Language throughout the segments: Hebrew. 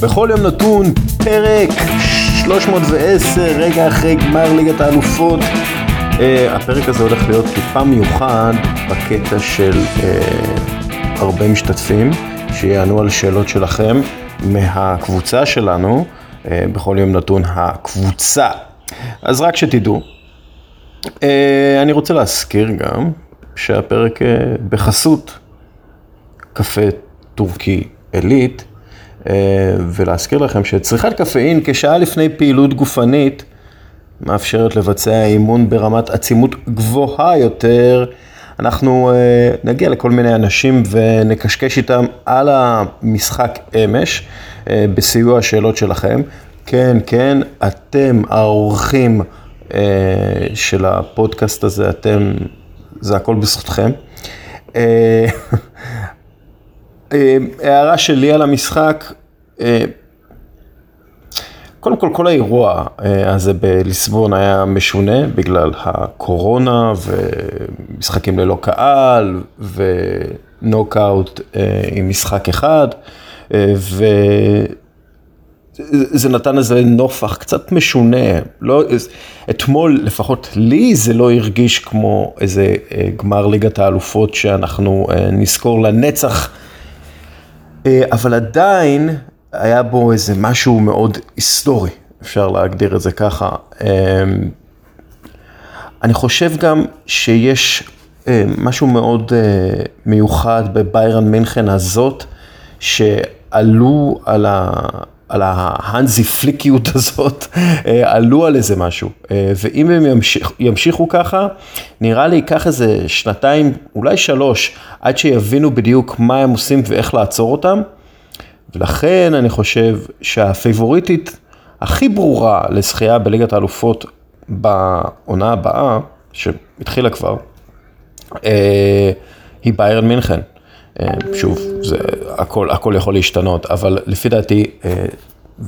בכל יום נתון פרק 310 רגע אחרי גמר ליגת האלופות. Uh, הפרק הזה הולך להיות טיפה מיוחד בקטע של uh, הרבה משתתפים שיענו על שאלות שלכם מהקבוצה שלנו, uh, בכל יום נתון הקבוצה. אז רק שתדעו, uh, אני רוצה להזכיר גם שהפרק uh, בחסות קפה טורקי עילית, ולהזכיר לכם שצריכת קפאין כשעה לפני פעילות גופנית מאפשרת לבצע אימון ברמת עצימות גבוהה יותר. אנחנו אה, נגיע לכל מיני אנשים ונקשקש איתם על המשחק אמש אה, בסיוע השאלות שלכם. כן, כן, אתם האורחים של הפודקאסט הזה, אתם, זה הכל בזכותכם. אה, הערה שלי על המשחק, אה, קודם כל, כל האירוע אה, הזה בליסבון היה משונה בגלל הקורונה ומשחקים ללא קהל ונוקאוט עם משחק אחד, וזה נתן איזה נופח קצת משונה. לא, אתמול, לפחות לי, זה לא הרגיש כמו איזה גמר ליגת האלופות שאנחנו נזכור לנצח. אה, אבל עדיין היה בו איזה משהו מאוד היסטורי, אפשר להגדיר את זה ככה. אמ, אני חושב גם שיש אה, משהו מאוד אה, מיוחד בביירן מינכן הזאת, שעלו על. על ההנזי פליקיות הזאת, עלו על איזה משהו. ואם הם ימשיך, ימשיכו ככה, נראה לי ייקח איזה שנתיים, אולי שלוש, עד שיבינו בדיוק מה הם עושים ואיך לעצור אותם. ולכן אני חושב שהפייבוריטית הכי ברורה לזכייה בליגת האלופות בעונה הבאה, שהתחילה כבר, היא ביירן מינכן. שוב, זה, הכל, הכל יכול להשתנות, אבל לפי דעתי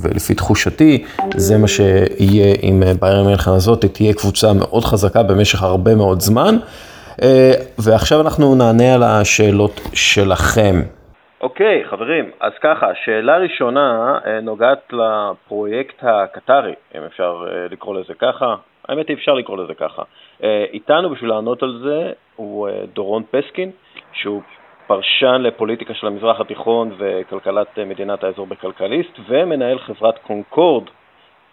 ולפי תחושתי, זה מה שיהיה עם ביירן מינכן הזאת, תהיה קבוצה מאוד חזקה במשך הרבה מאוד זמן. ועכשיו אנחנו נענה על השאלות שלכם. אוקיי, חברים, אז ככה, שאלה ראשונה נוגעת לפרויקט הקטרי, אם אפשר לקרוא לזה ככה. האמת היא, אפשר לקרוא לזה ככה. איתנו בשביל לענות על זה הוא דורון פסקין, שהוא פרשן לפוליטיקה של המזרח התיכון וכלכלת מדינת האזור בכלכליסט, ומנהל חברת קונקורד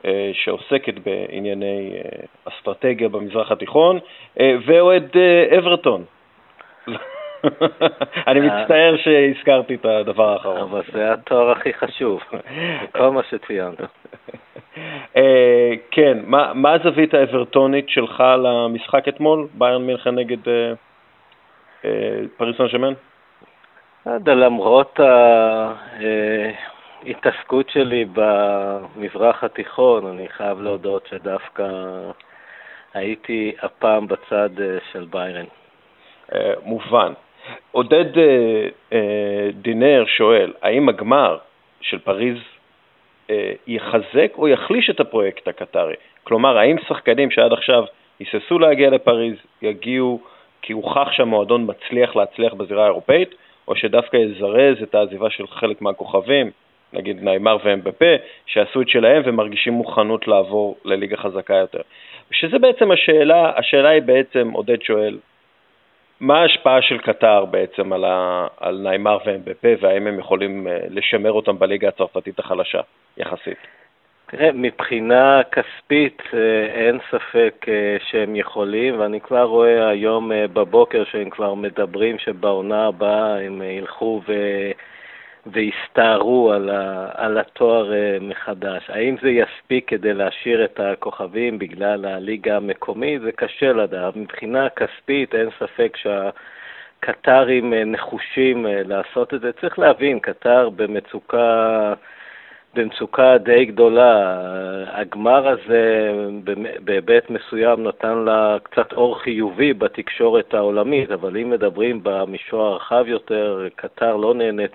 אה, שעוסקת בענייני אה, אסטרטגיה במזרח התיכון, אה, ואוהד אברטון. אני מצטער שהזכרתי את הדבר האחרון. אבל זה התואר הכי חשוב, כל מה שציינת. כן, מה הזווית האברטונית שלך למשחק אתמול, ביירן מינכן נגד פריס סן שמן? למרות ההתעסקות שלי במזרח התיכון, אני חייב להודות שדווקא הייתי הפעם בצד אה, של ביירן. אה, מובן. עודד אה, דינר שואל, האם הגמר של פריז יחזק או יחליש את הפרויקט הקטרי? כלומר, האם שחקנים שעד עכשיו היססו להגיע לפריז, יגיעו כי הוכח שהמועדון מצליח להצליח בזירה האירופאית, או שדווקא יזרז את העזיבה של חלק מהכוכבים, נגיד ניימר ואמבפה, שעשו את שלהם ומרגישים מוכנות לעבור לליגה חזקה יותר. שזה בעצם השאלה, השאלה היא בעצם, עודד שואל, מה ההשפעה של קטר בעצם על, ה, על ניימר ואמבפה, והאם הם יכולים אה, לשמר אותם בליגה הצרפתית החלשה יחסית? תראה, מבחינה כספית אה, אין ספק אה, שהם יכולים, ואני כבר רואה היום אה, בבוקר שהם כבר מדברים שבעונה הבאה הם ילכו ו... ויסתערו על, ה... על התואר מחדש. האם זה יספיק כדי להשאיר את הכוכבים בגלל הליגה המקומית? זה קשה לדעת. מבחינה כספית אין ספק שהקטרים נחושים לעשות את זה. צריך להבין, קטר במצוקה... במצוקה די גדולה. הגמר הזה בהיבט מסוים נתן לה קצת אור חיובי בתקשורת העולמית, אבל אם מדברים במישור הרחב יותר, קטר לא נהנית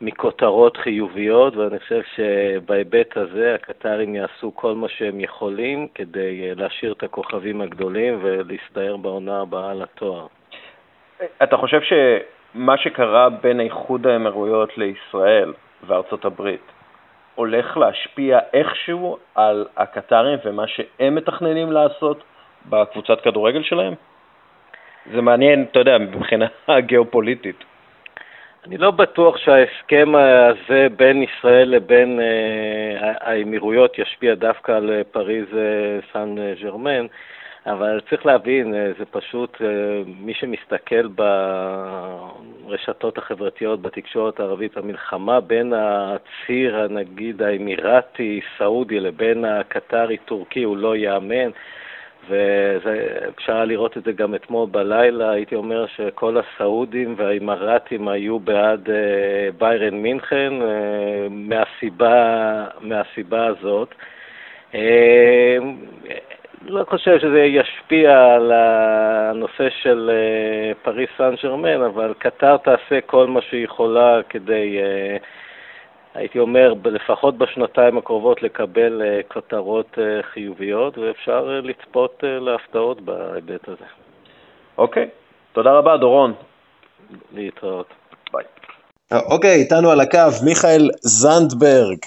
מכותרות חיוביות, ואני חושב שבהיבט הזה הקטרים יעשו כל מה שהם יכולים כדי להשאיר את הכוכבים הגדולים ולהסתער בעונה הבאה לתואר. אתה חושב שמה שקרה בין איחוד האמירויות לישראל וארצות הברית, הולך להשפיע איכשהו על הקטרים ומה שהם מתכננים לעשות בקבוצת כדורגל שלהם? זה מעניין, אתה יודע, מבחינה גיאופוליטית. אני לא בטוח שההסכם הזה בין ישראל לבין אה, האמירויות ישפיע דווקא על אה, פריז אה, סן ג'רמן, אבל צריך להבין, זה פשוט, מי שמסתכל ברשתות החברתיות, בתקשורת הערבית, המלחמה בין הציר, נגיד, האמירתי-סעודי לבין הקטרי-טורקי הוא לא ייאמן. ואפשר לראות את זה גם אתמול בלילה, הייתי אומר שכל הסעודים והאמירתים היו בעד אה, ביירן מינכן אה, מהסיבה, מהסיבה הזאת. אה, לא חושב שזה ישפיע על הנושא של פריס סן ג'רמן, אבל קטר תעשה כל מה שהיא יכולה כדי הייתי אומר, לפחות בשנתיים הקרובות לקבל אה, כותרות אה, חיוביות, ואפשר אה, לצפות להפתעות בהיבט הזה. אוקיי, תודה רבה, דורון. להתראות. ביי. אוקיי, איתנו על הקו מיכאל זנדברג.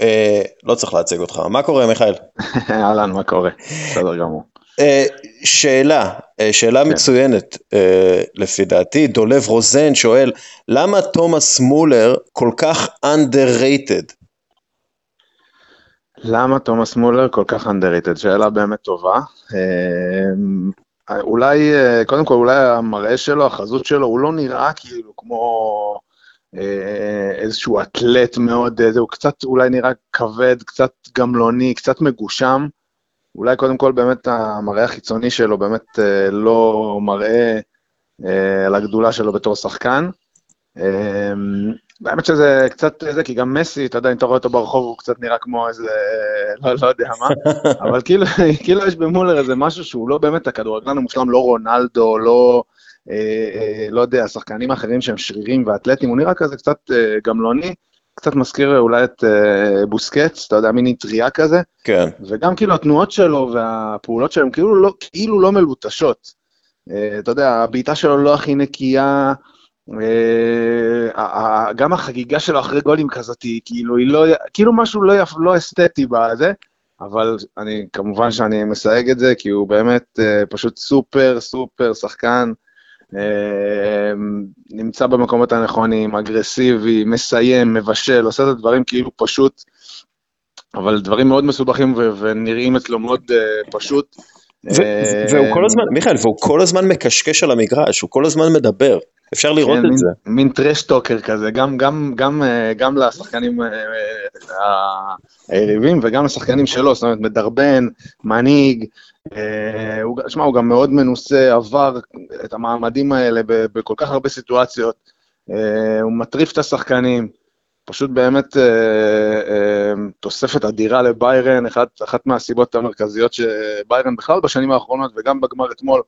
אה, לא צריך להציג אותך. מה קורה, מיכאל? אהלן, מה קורה? בסדר גמור. אה, שאלה, אה, שאלה כן. מצוינת אה, לפי דעתי, דולב רוזן שואל, למה תומאס מולר כל כך underrated? למה תומאס מולר כל כך underrated? שאלה באמת טובה. אולי, קודם כל, אולי המראה שלו, החזות שלו, הוא לא נראה כאילו כמו איזשהו אתלט מאוד, הוא קצת אולי נראה כבד, קצת גמלוני, קצת מגושם. אולי קודם כל באמת המראה החיצוני שלו באמת אה, לא מראה אה, על הגדולה שלו בתור שחקן. אה, באמת שזה קצת זה, כי גם מסי, אתה יודע, אם אתה רואה אותו ברחוב, הוא קצת נראה כמו איזה, לא, לא יודע מה, אבל כאילו, כאילו יש במולר איזה משהו שהוא לא באמת הכדורגלן המושלם, לא רונלדו, לא, אה, אה, לא יודע, שחקנים אחרים שהם שרירים ואתלטים, הוא נראה כזה קצת אה, גמלוני. קצת מזכיר אולי את בוסקץ, אתה יודע, מיני טריה כזה. כן. וגם כאילו התנועות שלו והפעולות שלו כאילו לא, כאילו לא מלוטשות. אתה יודע, הבעיטה שלו לא הכי נקייה, גם החגיגה שלו אחרי גולים כזאת, כאילו, היא לא, כאילו משהו לא, יפ, לא אסתטי בזה, אבל אני, כמובן שאני מסייג את זה, כי הוא באמת פשוט סופר סופר שחקן. אמ, נמצא במקומות הנכונים, אגרסיבי, מסיים, מבשל, עושה את הדברים כאילו פשוט, אבל דברים מאוד מסובכים ונראים אצלו מאוד uh, פשוט. והוא כל הזמן, מיכאל, והוא כל הזמן מקשקש על המגרש, הוא כל הזמן מדבר. אפשר לראות כן, את מין, זה. מין טרשטוקר כזה, גם, גם, גם, אה, גם לשחקנים אה, היריבים וגם לשחקנים שלו, זאת אומרת, מדרבן, מנהיג, אה, שמע, הוא גם מאוד מנוסה, עבר את המעמדים האלה בכל כך הרבה סיטואציות, הוא מטריף את השחקנים, פשוט באמת תוספת אדירה לביירן, אחת, אחת מהסיבות המרכזיות שביירן בכלל בשנים האחרונות וגם בגמר אתמול,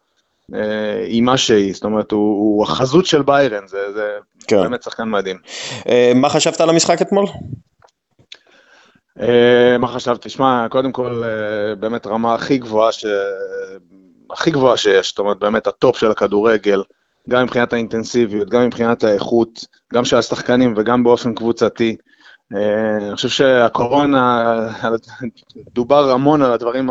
אה, עם מה שהיא, זאת אומרת, הוא, הוא החזות של ביירן, זה, זה כן. באמת שחקן מדהים. אה, מה חשבת על המשחק אתמול? אה, מה חשבתי? שמע, קודם כל, באמת רמה הכי גבוהה, ש... הכי גבוהה שיש, זאת אומרת, באמת הטופ של הכדורגל, גם מבחינת האינטנסיביות, גם מבחינת האיכות, גם של השחקנים וגם באופן קבוצתי. אני חושב שהקורונה, דובר המון על הדברים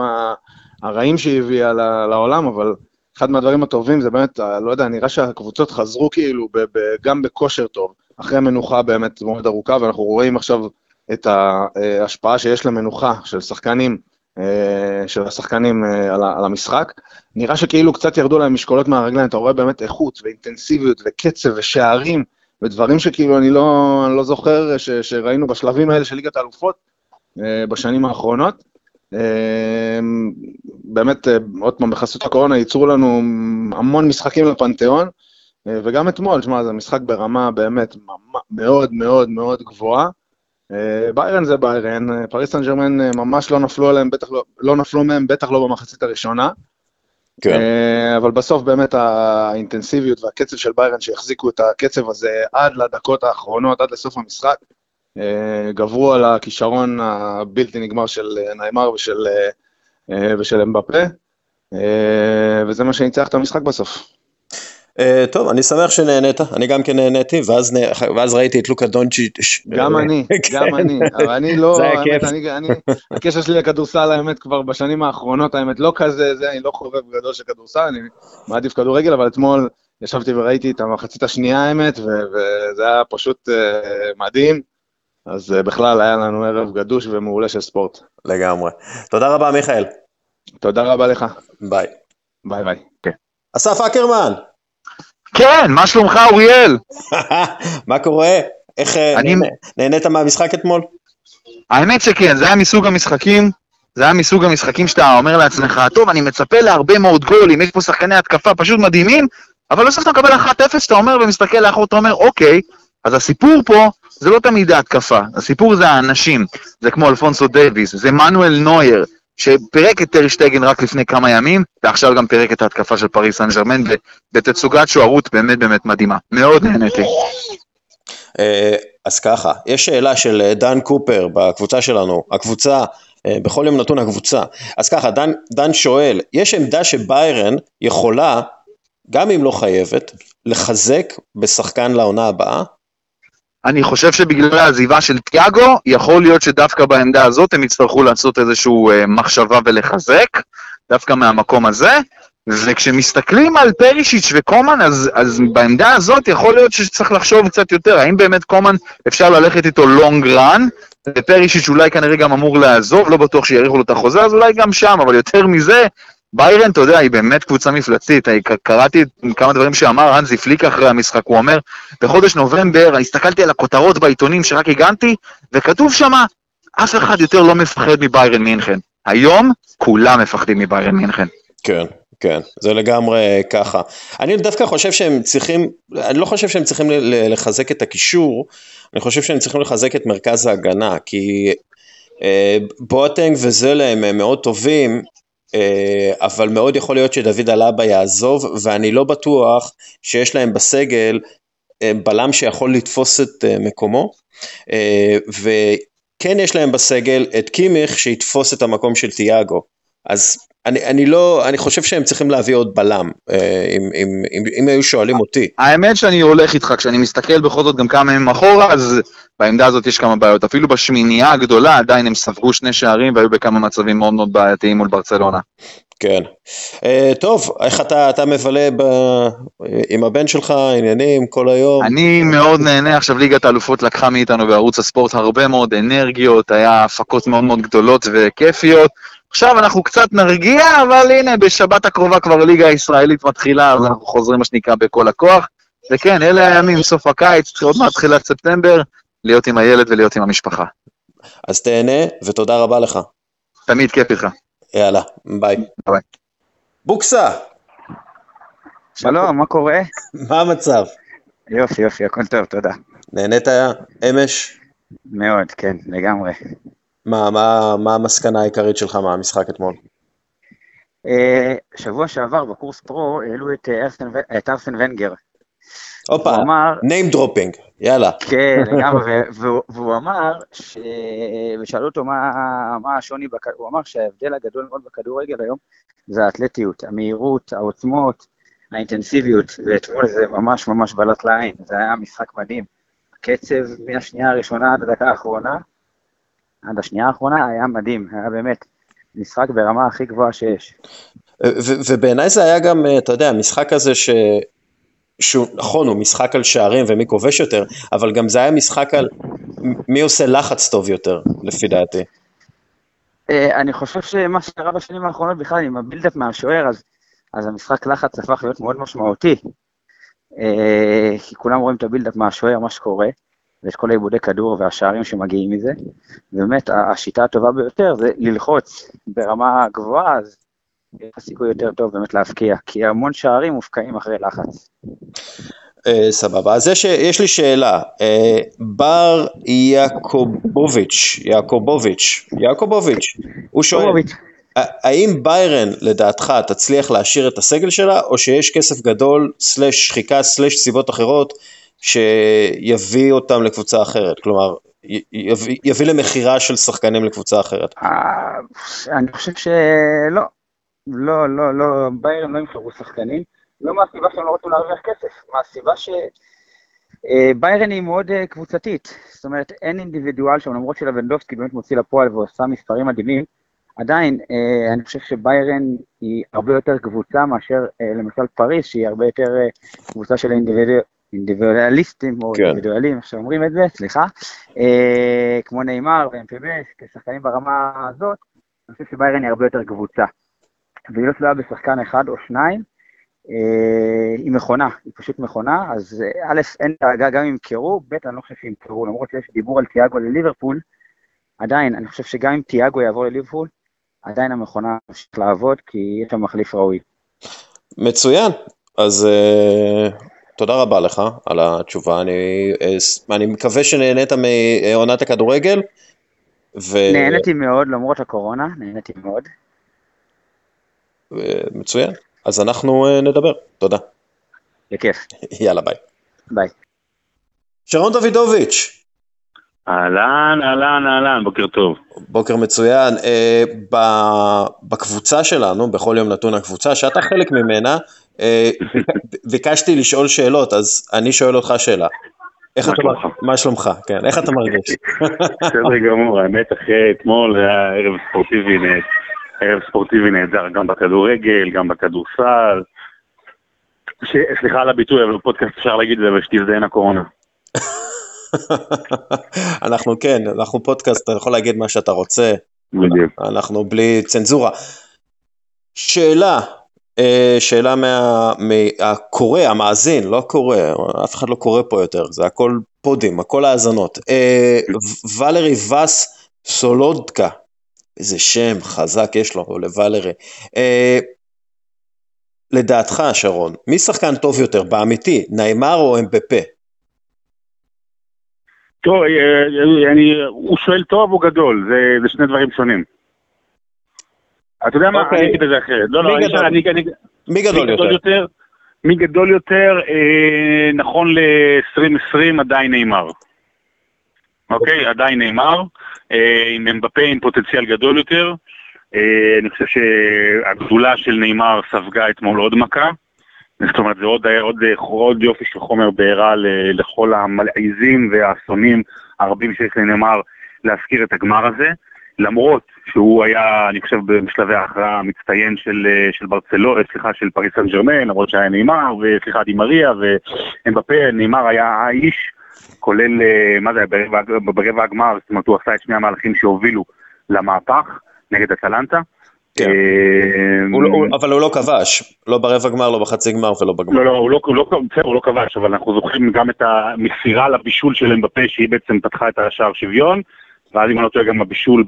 הרעים שהיא הביאה לעולם, אבל אחד מהדברים הטובים זה באמת, אה, לא יודע, נראה שהקבוצות חזרו כאילו גם בכושר טוב, אחרי מנוחה באמת מאוד ארוכה, ואנחנו רואים עכשיו את ההשפעה שיש למנוחה של שחקנים, אה, של השחקנים אה, על המשחק. נראה שכאילו קצת ירדו להם משקולות מהרגליים, אתה רואה באמת איכות ואינטנסיביות וקצב ושערים, ודברים שכאילו אני לא, אני לא זוכר ש, שראינו בשלבים האלה של ליגת האלופות בשנים האחרונות. אמ, באמת, אה, עוד פעם, בחסות הקורונה ייצרו לנו המון משחקים לפנתיאון, אה, וגם אתמול, שמע, זה משחק ברמה באמת מאוד מאוד מאוד גבוהה. אה, ביירן זה ביירן, פריז סן ז'רמן ממש לא נפלו עליהם, בטח לא, לא נפלו מהם, בטח לא במחצית הראשונה. כן. אבל בסוף באמת האינטנסיביות והקצב של ביירן שהחזיקו את הקצב הזה עד לדקות האחרונות, עד לסוף המשחק, אה, גברו על הכישרון הבלתי נגמר של אה, ניימר ושל, אה, ושל אמבפה, וזה מה שניצח את המשחק בסוף. Uh, טוב, אני שמח שנהנית, אני גם כן נהניתי, ואז, ואז ראיתי את לוקה דונצ'יץ'. גם אני, כן. גם אני, אבל אני לא, האמת, אני, אני, הקשר שלי לכדורסל, האמת, כבר בשנים האחרונות, האמת, לא כזה, זה, אני לא חובב גדול של כדורסל, אני מעדיף כדורגל, אבל אתמול ישבתי וראיתי את המחצית השנייה, האמת, וזה היה פשוט uh, מדהים. אז uh, בכלל היה לנו ערב גדוש ומעולה של ספורט. לגמרי. תודה רבה, מיכאל. תודה רבה לך. ביי. ביי ביי. כן. אסף אקרמן. כן, מה שלומך אוריאל? מה קורה? איך אה, אני... נהנית מהמשחק אתמול? האמת שכן, זה היה מסוג המשחקים, זה היה מסוג המשחקים שאתה אומר לעצמך, טוב, אני מצפה להרבה מאוד גולים, יש פה שחקני התקפה פשוט מדהימים, אבל בסוף אתה מקבל 1-0, אתה אומר ומסתכל לאחור, אתה אומר, אוקיי, אז הסיפור פה זה לא תמיד ההתקפה, הסיפור זה האנשים, זה כמו אלפונסו דייוויס, זה מנואל נויר, שפירק את טרשטגן רק לפני כמה ימים, ועכשיו גם פירק את ההתקפה של פריז סן ז'רמן בתצוגת שוערות באמת באמת מדהימה. מאוד נהניתי. אה, אז ככה, יש שאלה של אה, דן קופר בקבוצה שלנו, הקבוצה, אה, בכל יום נתון הקבוצה. אז ככה, דן, דן שואל, יש עמדה שביירן יכולה, גם אם לא חייבת, לחזק בשחקן לעונה הבאה? אני חושב שבגלל העזיבה של תיאגו, יכול להיות שדווקא בעמדה הזאת הם יצטרכו לעשות איזושהי uh, מחשבה ולחזק, דווקא מהמקום הזה. וכשמסתכלים על פרישיץ' וקומן, אז, אז בעמדה הזאת יכול להיות שצריך לחשוב קצת יותר, האם באמת קומן אפשר ללכת איתו לונג רן, ופרישיץ' אולי כנראה גם אמור לעזוב, לא בטוח שיאריכו לו את החוזה, אז אולי גם שם, אבל יותר מזה, ביירן, אתה יודע, היא באמת קבוצה מפלצתית. קראתי כמה דברים שאמר אנזי פליק אחרי המשחק, הוא אומר, בחודש נובמבר, הסתכלתי על הכותרות בעיתונים שרק הגנתי, וכתוב שם, אף אחד יותר לא מפחד מביירן מינכן. היום, כולם מפחדים מביירן מינכן. כן, כן, זה לגמרי ככה. אני דווקא חושב שהם צריכים, אני לא חושב שהם צריכים לחזק את הקישור, אני חושב שהם צריכים לחזק את מרכז ההגנה, כי אה, בואטנג וזלה הם מאוד טובים, אה, אבל מאוד יכול להיות שדוד אלבה יעזוב, ואני לא בטוח שיש להם בסגל אה, בלם שיכול לתפוס את אה, מקומו, וכן יש להם בסגל את קימיך שיתפוס את המקום של תיאגו. אז אני, אני לא, אני חושב שהם צריכים להביא עוד בלם, אם, אם, אם, אם היו שואלים אותי. האמת שאני הולך איתך, כשאני מסתכל בכל זאת גם כמה ימים אחורה, אז בעמדה הזאת יש כמה בעיות. אפילו בשמינייה הגדולה עדיין הם ספגו שני שערים והיו בכמה מצבים מאוד מאוד בעייתיים מול ברצלונה. כן. Uh, טוב, איך אתה, אתה מבלה ב... עם הבן שלך, עניינים, כל היום? אני מאוד נהנה, עכשיו ליגת האלופות לקחה מאיתנו בערוץ הספורט הרבה מאוד אנרגיות, היה הפקות מאוד מאוד גדולות וכיפיות. עכשיו אנחנו קצת נרגיע, אבל הנה, בשבת הקרובה כבר ליגה הישראלית מתחילה, אז אנחנו חוזרים, מה שנקרא, בכל הכוח. וכן, אלה הימים, סוף הקיץ, עוד מעט תחילת ספטמבר, להיות עם הילד ולהיות עם המשפחה. אז תהנה, ותודה רבה לך. תמיד כיף איתך. יאללה, ביי. ביי. בוקסה! שלום, מה קורה? מה המצב? יופי, יופי, הכל טוב, תודה. נהנית אמש? מאוד, כן, לגמרי. מה, מה, מה המסקנה העיקרית שלך מהמשחק אתמול? אה, שבוע שעבר בקורס פרו העלו את אה, ארסן ונגר. הופה, name dropping, יאללה. כן, לגמרי, והוא אמר, ושאלו אותו מה השוני, הוא אמר שההבדל הגדול מאוד בכדורגל היום זה האתלטיות, המהירות, העוצמות, האינטנסיביות, ואתמול זה ממש ממש בלט לעין, זה היה משחק מדהים. הקצב מהשנייה הראשונה עד הדקה האחרונה, עד השנייה האחרונה היה מדהים, היה באמת משחק ברמה הכי גבוהה שיש. ובעיניי זה היה גם, אתה יודע, המשחק הזה ש... שהוא, נכון, הוא משחק על שערים ומי כובש יותר, אבל גם זה היה משחק על מי עושה לחץ טוב יותר, לפי דעתי. אה, אני חושב שמה שקרה בשנים האחרונות בכלל עם ה build-up מהשוער, אז, אז המשחק לחץ הפך להיות מאוד משמעותי. אה, כי כולם רואים את ה build-up מהשוער, מה שקורה, ואת כל העיבודי כדור והשערים שמגיעים מזה. ובאמת, השיטה הטובה ביותר זה ללחוץ ברמה גבוהה, אז יש סיכוי יותר טוב באמת להבקיע, כי המון שערים מופקעים אחרי לחץ. Uh, סבבה, אז יש, יש לי שאלה, uh, בר יעקובוביץ', יעקובוביץ', יעקובוביץ', הוא שואל, האם ביירן לדעתך תצליח להשאיר את הסגל שלה, או שיש כסף גדול, סלש שחיקה, סלש סיבות אחרות, שיביא אותם לקבוצה אחרת? כלומר, יביא, יביא למכירה של שחקנים לקבוצה אחרת. אה, אני חושב שלא, לא, לא, לא, ביירן לא ימכרו שחקנים. לא מהסיבה שהם לא רוצים להרוויח כסף, מהסיבה ש... אה, ביירן היא מאוד אה, קבוצתית, זאת אומרת, אין אינדיבידואל שם, למרות שלבנדובסקי באמת מוציא לפועל ועושה מספרים מדהימים, עדיין, אני חושב שביירן היא הרבה יותר קבוצה מאשר למשל פריס, שהיא הרבה יותר קבוצה של אינדיבידואליסטים, או כן. אינדיבידואלים, איך שאומרים את זה, סליחה, כמו נאמר ואמפב, כשחקנים ברמה הזאת, אני חושב שביירן היא הרבה יותר קבוצה. והיא לא תלויה בשחקן אחד או שניים, אה, היא מכונה, היא פשוט מכונה, אז אה, א', אין דאגה גם אם ימכרו, ב', אני לא חושב שימכרו, למרות שיש דיבור על תיאגו לליברפול, עדיין, אני חושב שגם אם תיאגו יעבור לליברפול, עדיין המכונה תמשיך לעבוד, כי יש שם מחליף ראוי. מצוין, אז uh, תודה רבה לך על התשובה, אני, uh, אני מקווה שנהנית מעונת הכדורגל. ו... נהניתי מאוד, למרות הקורונה, נהניתי מאוד. מצוין. אז אנחנו uh, נדבר, תודה. בכיף. יאללה ביי. ביי. שרון דוידוביץ'. אהלן, אהלן, אהלן, בוקר טוב. בוקר מצוין. Uh, בקבוצה שלנו, בכל יום נתון הקבוצה, שאתה חלק ממנה, uh, ביקשתי לשאול שאלות, אז אני שואל אותך שאלה. איך מה אתה, שלומך? מה שלומך? כן, איך אתה מרגיש? בסדר גמור, האמת אחרי אתמול היה ערב ספורטיבי ערב ספורטיבי נהדר, גם בכדורגל, גם בכדורסל. ש... סליחה על הביטוי, אבל בפודקאסט אפשר להגיד את זה, אבל שתזדיין הקורונה. אנחנו כן, אנחנו פודקאסט, אתה יכול להגיד מה שאתה רוצה. בדיוק. אנחנו בלי צנזורה. שאלה, שאלה מה, מהקורא, המאזין, לא הקורא, אף אחד לא קורא פה יותר, זה הכל פודים, הכל האזנות. אה, ולרי וס סולודקה, איזה שם חזק יש לו, או לוואלרי. אה, לדעתך, שרון, מי שחקן טוב יותר, באמיתי, ניימר או אמבפה? טוב, אה, אה, אני, הוא שואל טוב או גדול, זה, זה שני דברים שונים. אתה יודע מה, אוקיי. אני אגיד את זה אחרת. לא, לא, מי גדול? אני, אני, מי גדול יותר? מי גדול יותר, אה, נכון ל-2020 עדיין נאמר. אוקיי, עדיין נאמר, אה, עם אמבפה עם פוטנציאל גדול יותר. אה, אני חושב שהגדולה של נאמר ספגה אתמול עוד מכה. זאת אומרת, זה עוד, עוד, עוד יופי של חומר בעירה לכל המלעיזים והאסונים הרבים שיש לנאמר להזכיר את הגמר הזה. למרות שהוא היה, אני חושב, בשלבי ההכרעה המצטיין של, של ברצלו, סליחה, של פריס סן ג'רמן, למרות שהיה נאמר, וסליחה, דימריה, ואמבפה, נאמר היה האיש כולל, אה, מה זה, ברבע, ברבע הגמר, זאת אומרת, הוא עשה את שני המהלכים שהובילו למהפך נגד אטלנטה. כן. אה, לא, אבל הוא לא כבש, לא ברבע גמר, לא בחצי גמר ולא בגמר. לא, לא, הוא לא, לא, הוא לא כבש, אבל אנחנו זוכרים גם את המסירה לבישול של אמבפה, שהיא בעצם פתחה את השער שוויון, ואז אם אני לא טועה גם הבישול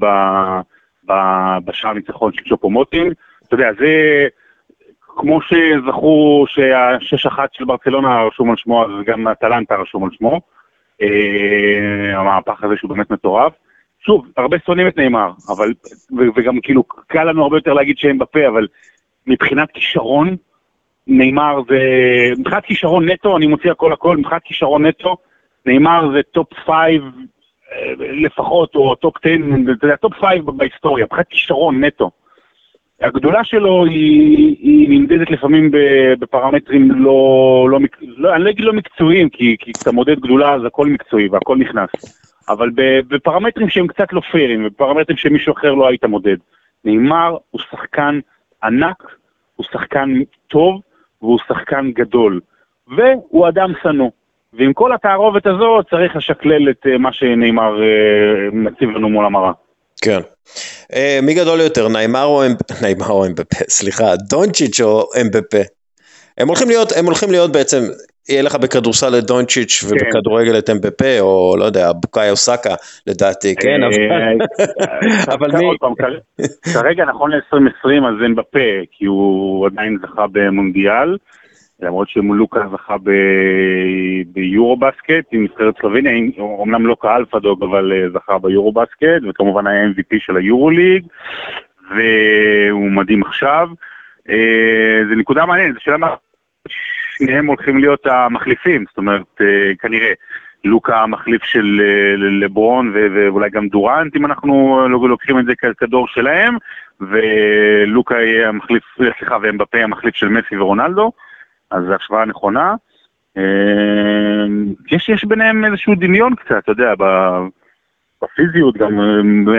בשער הניצחון של צ'ופו מוטין. אתה יודע, זה כמו שזכרו שהשש אחת של ברצלונה רשום על שמו, אז גם אטלנטה רשום על שמו. אה, המהפך הזה שהוא באמת מטורף. שוב, הרבה שונאים את נאמר, אבל, וגם כאילו קל לנו הרבה יותר להגיד שהם בפה, אבל מבחינת כישרון, נאמר זה, מבחינת כישרון נטו, אני מוציא הכל הכל, מבחינת כישרון נטו, נאמר זה top five לפחות, או top 10, אתה יודע, top five בהיסטוריה, מבחינת כישרון נטו. הגדולה שלו היא, היא נמדדת לפעמים בפרמטרים לא, לא, לא, אני לא אגיד לא מקצועיים, כי, כי כשאתה מודד גדולה אז הכל מקצועי והכל נכנס, אבל בפרמטרים שהם קצת לא פיירים, בפרמטרים שמישהו אחר לא היית מודד. נאמר הוא שחקן ענק, הוא שחקן טוב והוא שחקן גדול, והוא אדם שנוא. ועם כל התערובת הזאת צריך לשקלל את אה, מה שנאמר אה, מציב לנו מול המראה. כן. אה, מי גדול יותר, ניימר או ניימר או אמבפה, סליחה, דונצ'יץ' או אמבפה? הם הולכים להיות, הם הולכים להיות בעצם, יהיה לך בכדורסל את דונצ'יץ' כן. ובכדורגל את אמבפה, או לא יודע, בוקאי אוסקה לדעתי, כן, אבל מי... כרגע נכון ל-2020 אז אמבפה, כי הוא עדיין זכה במונדיאל. למרות שמולוקה זכה ביורו בסקט עם נבחרת סלובניה, אומנם לא כאלפה דוג, אבל אה, זכה ביורו בסקט, וכמובן היה MVP של היורו ליג, והוא מדהים עכשיו. אה, זה נקודה מעניינת, זו שאלה מה... שניהם הולכים להיות המחליפים, זאת אומרת, אה, כנראה. לוקה המחליף של לברון ואולי גם דורנט, אם אנחנו לוקחים את זה כדור שלהם, ולוקה יהיה המחליף, סליחה, ואמבפה המחליף של מסי ורונלדו. אז זו השוואה נכונה. אה, יש, יש ביניהם איזשהו דמיון קצת, אתה יודע, בפיזיות, גם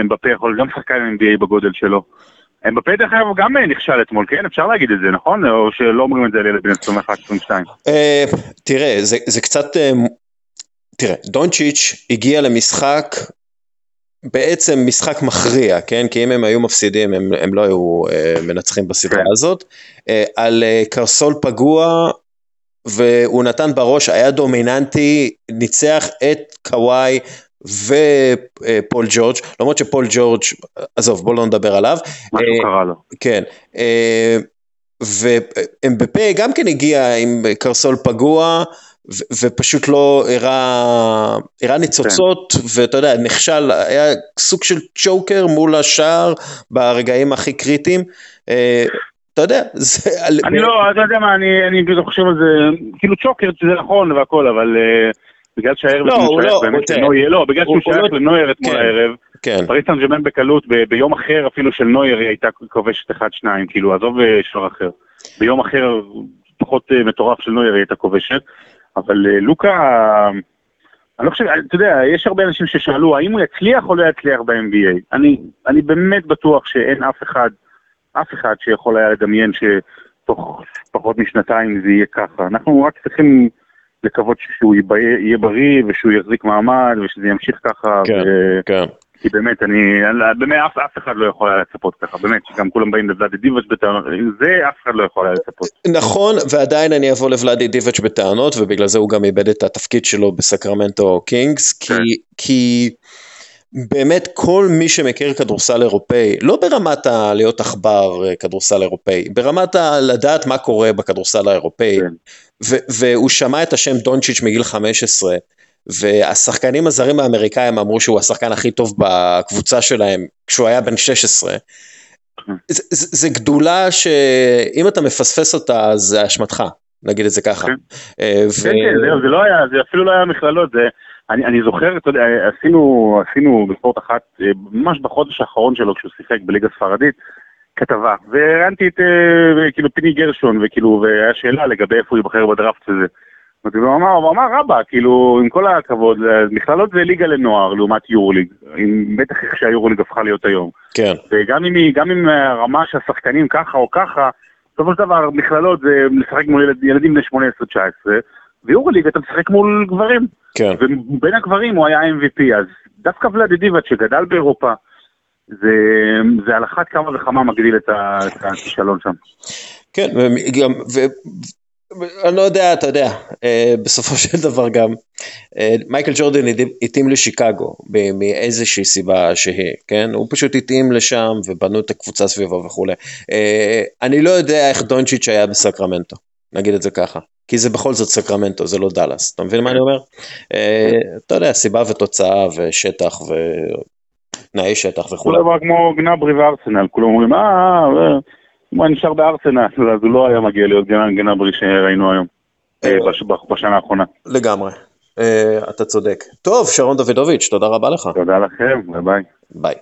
אמבפה יכול גם שחקן NBA בגודל שלו. אמבפה דרך אגב גם נכשל אתמול, כן? אפשר להגיד את זה, נכון? או שלא אומרים את זה לילד בן 21-22? תראה, זה, זה קצת... תראה, דונצ'יץ' הגיע למשחק בעצם משחק מכריע, כן? כי אם הם היו מפסידים הם, הם לא היו uh, מנצחים בסדרה כן. הזאת. Uh, על uh, קרסול פגוע והוא נתן בראש, היה דומיננטי, ניצח את קוואי ופול ג'ורג', למרות שפול ג'ורג', עזוב בוא לא נדבר עליו. משהו uh, קרה לו. כן. Uh, ומבפה גם כן הגיע עם קרסול פגוע. ופשוט לא הראה, הראה ניצוצות, כן. ואתה יודע, נכשל, היה סוג של צ'וקר מול השער ברגעים הכי קריטיים. אה, אתה יודע, זה... אני לא, אתה יודע מה, אני, אני בדיוק חושב על זה, כאילו צ'וקר זה נכון והכל, אבל uh, בגלל שהערב לא, הוא לא, באמת לנויר, לא, בגלל שהוא שייך לא- לנויר אתמול כן, הערב, כן. פריס סן ג'רמן בקלות, ב, ביום אחר אפילו של נויר היא הייתה כובשת 1-2, כאילו, עזוב אה, שוער אחר. ביום אחר פחות מטורף של נויר היא הייתה כובשת. אבל אה, לוקה, אני לא חושב, אתה יודע, יש הרבה אנשים ששאלו האם הוא יצליח או לא יצליח ב-NBA. אני, אני באמת בטוח שאין אף אחד, אף אחד שיכול היה לדמיין שתוך פחות משנתיים זה יהיה ככה. אנחנו רק צריכים לקוות שהוא יהיה בריא ושהוא יחזיק מעמד ושזה ימשיך ככה. כן, ו... כן. כי באמת, אני, באמת אף, אף אחד לא יכול היה לצפות ככה, באמת, שגם כולם באים לוולאדי דיבאץ' בטענות, זה אף אחד לא יכול היה לצפות. נכון, ועדיין אני אבוא לוולאדי דיבאץ' בטענות, ובגלל זה הוא גם איבד את התפקיד שלו בסקרמנטו קינגס, כי, כן. כי באמת כל מי שמכיר כדורסל אירופאי, לא ברמת ה- להיות עכבר אה, כדורסל אירופאי, ברמת ה- לדעת מה קורה בכדורסל האירופאי, כן. והוא שמע את השם דונצ'יץ' מגיל 15, והשחקנים הזרים האמריקאים אמרו שהוא השחקן הכי טוב בקבוצה שלהם כשהוא היה בן 16. זה, זה, זה גדולה שאם אתה מפספס אותה אז זה אשמתך, נגיד את זה ככה. כן, אה, ו... כן, כן, זה, זה לא היה, זה אפילו לא היה מכללות, זה, אני, אני זוכר, אתה יודע, עשינו, עשינו בספורט אחת, אה, ממש בחודש האחרון שלו כשהוא שיחק בליגה ספרדית, כתבה, וראיינתי את אה, כאילו פיני גרשון, וכאילו, והיה שאלה לגבי איפה הוא ייבחר בדראפט הזה. הוא אמר, הוא אמר רבא, כאילו, עם כל הכבוד, מכללות זה ליגה לנוער לעומת יורוליג, בטח איך שהיורוליג הפכה להיות היום. כן. וגם אם, גם אם הרמה של השחקנים ככה או ככה, בסופו של דבר מכללות זה לשחק מול ילד, ילדים בני 18-19, ויורוליג אתה משחק מול גברים. כן. ובין הגברים הוא היה MVP, אז דווקא ולאדי דיבאט שגדל באירופה, זה, זה על אחת כמה וכמה מגדיל את הכישלון שם. כן, וגם, ו, אני לא יודע, אתה יודע, אה, בסופו של דבר גם, אה, מייקל ג'ורדן התאים לשיקגו מאיזושהי סיבה שהיא, כן? הוא פשוט התאים לשם ובנו את הקבוצה סביבו וכולי. אה, אני לא יודע איך דונצ'יץ' היה בסקרמנטו, נגיד את זה ככה. כי זה בכל זאת סקרמנטו, זה לא דאלאס, אתה מבין מה אני אומר? אתה יודע, סיבה ותוצאה ושטח ותנאי שטח וכולי. כולם כמו גנברי וארסנל, כולם אומרים, אה, הוא היה נשאר בארסנל, אז הוא לא היה מגיע להיות גנברי שראינו היום, אה, בשנה האחרונה. לגמרי. אה, אתה צודק. טוב, שרון דודוביץ', תודה רבה לך. תודה לכם, ביי ביי.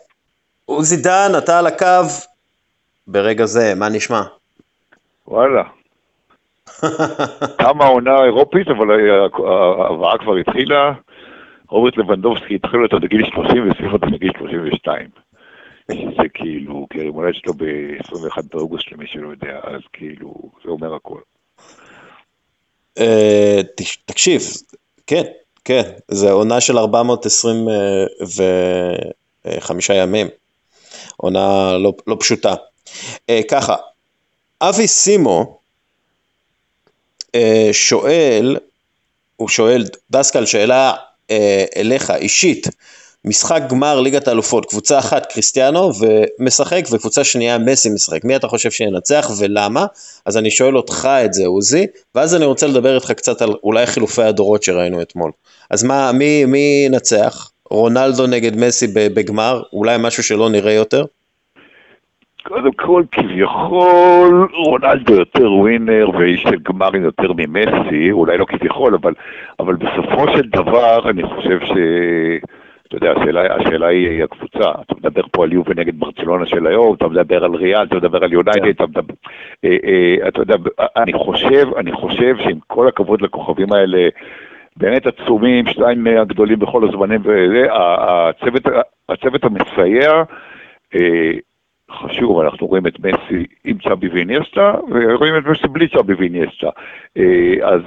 עוזי דן, אתה על הקו ברגע זה, מה נשמע? וואלה. כמה עונה אירופית, אבל ההבאה כבר התחילה. רוברט לבנדובסקי התחיל אותו בגיל 30 וסיים אותו בגיל 32. זה כאילו, כי היום הולדת שלו ב-21 באוגוסט למי שלא יודע, אז כאילו, זה אומר הכל. אה, תקשיב, כן, כן, זה עונה של 425 ימים, עונה לא, לא פשוטה. אה, ככה, אבי סימו אה, שואל, הוא שואל, דסקל, שאלה אליך אישית, משחק גמר ליגת האלופות, קבוצה אחת קריסטיאנו ומשחק וקבוצה שנייה מסי משחק, מי אתה חושב שינצח ולמה? אז אני שואל אותך את זה עוזי, ואז אני רוצה לדבר איתך קצת על אולי חילופי הדורות שראינו אתמול. אז מה, מי, ינצח? רונלדו נגד מסי בגמר? אולי משהו שלא נראה יותר? קודם כל, כביכול, רונלדו יותר ווינר ואיש של גמרים יותר ממסי, אולי לא כביכול, אבל, אבל בסופו של דבר אני חושב ש... אתה יודע, השאלה, השאלה היא הקבוצה. אתה מדבר פה על יובל נגד ברצלונה של היום, אתה מדבר על ריאל, אתה מדבר על יונייטד, אתה מדבר... אה, אה, אתה יודע, אני חושב, אני חושב שעם כל הכבוד לכוכבים האלה, באמת עצומים, שניים הגדולים בכל הזמנים, וזה, הצוות, הצוות המסייע, אה, חשוב, אנחנו רואים את מסי עם צ'אבי ואיניאסטה, ורואים את מסי בלי צ'אבי ואיניאסטה. אז,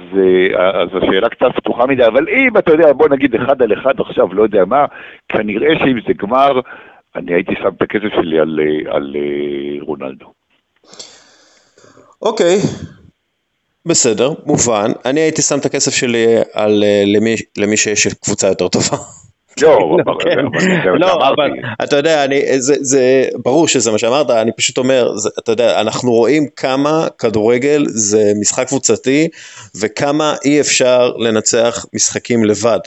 אז השאלה קצת פתוחה מדי, אבל אם אתה יודע, בוא נגיד אחד על אחד עכשיו, לא יודע מה, כנראה שאם זה גמר, אני הייתי שם את הכסף שלי על, על רונלדו. אוקיי, בסדר, מובן. אני הייתי שם את הכסף שלי על למי, למי שיש קבוצה יותר טובה. לא, כן. לא, אבל אתה יודע, זה ברור שזה מה שאמרת, אני פשוט אומר, אתה יודע, אנחנו רואים כמה כדורגל זה משחק קבוצתי, וכמה אי אפשר לנצח משחקים לבד.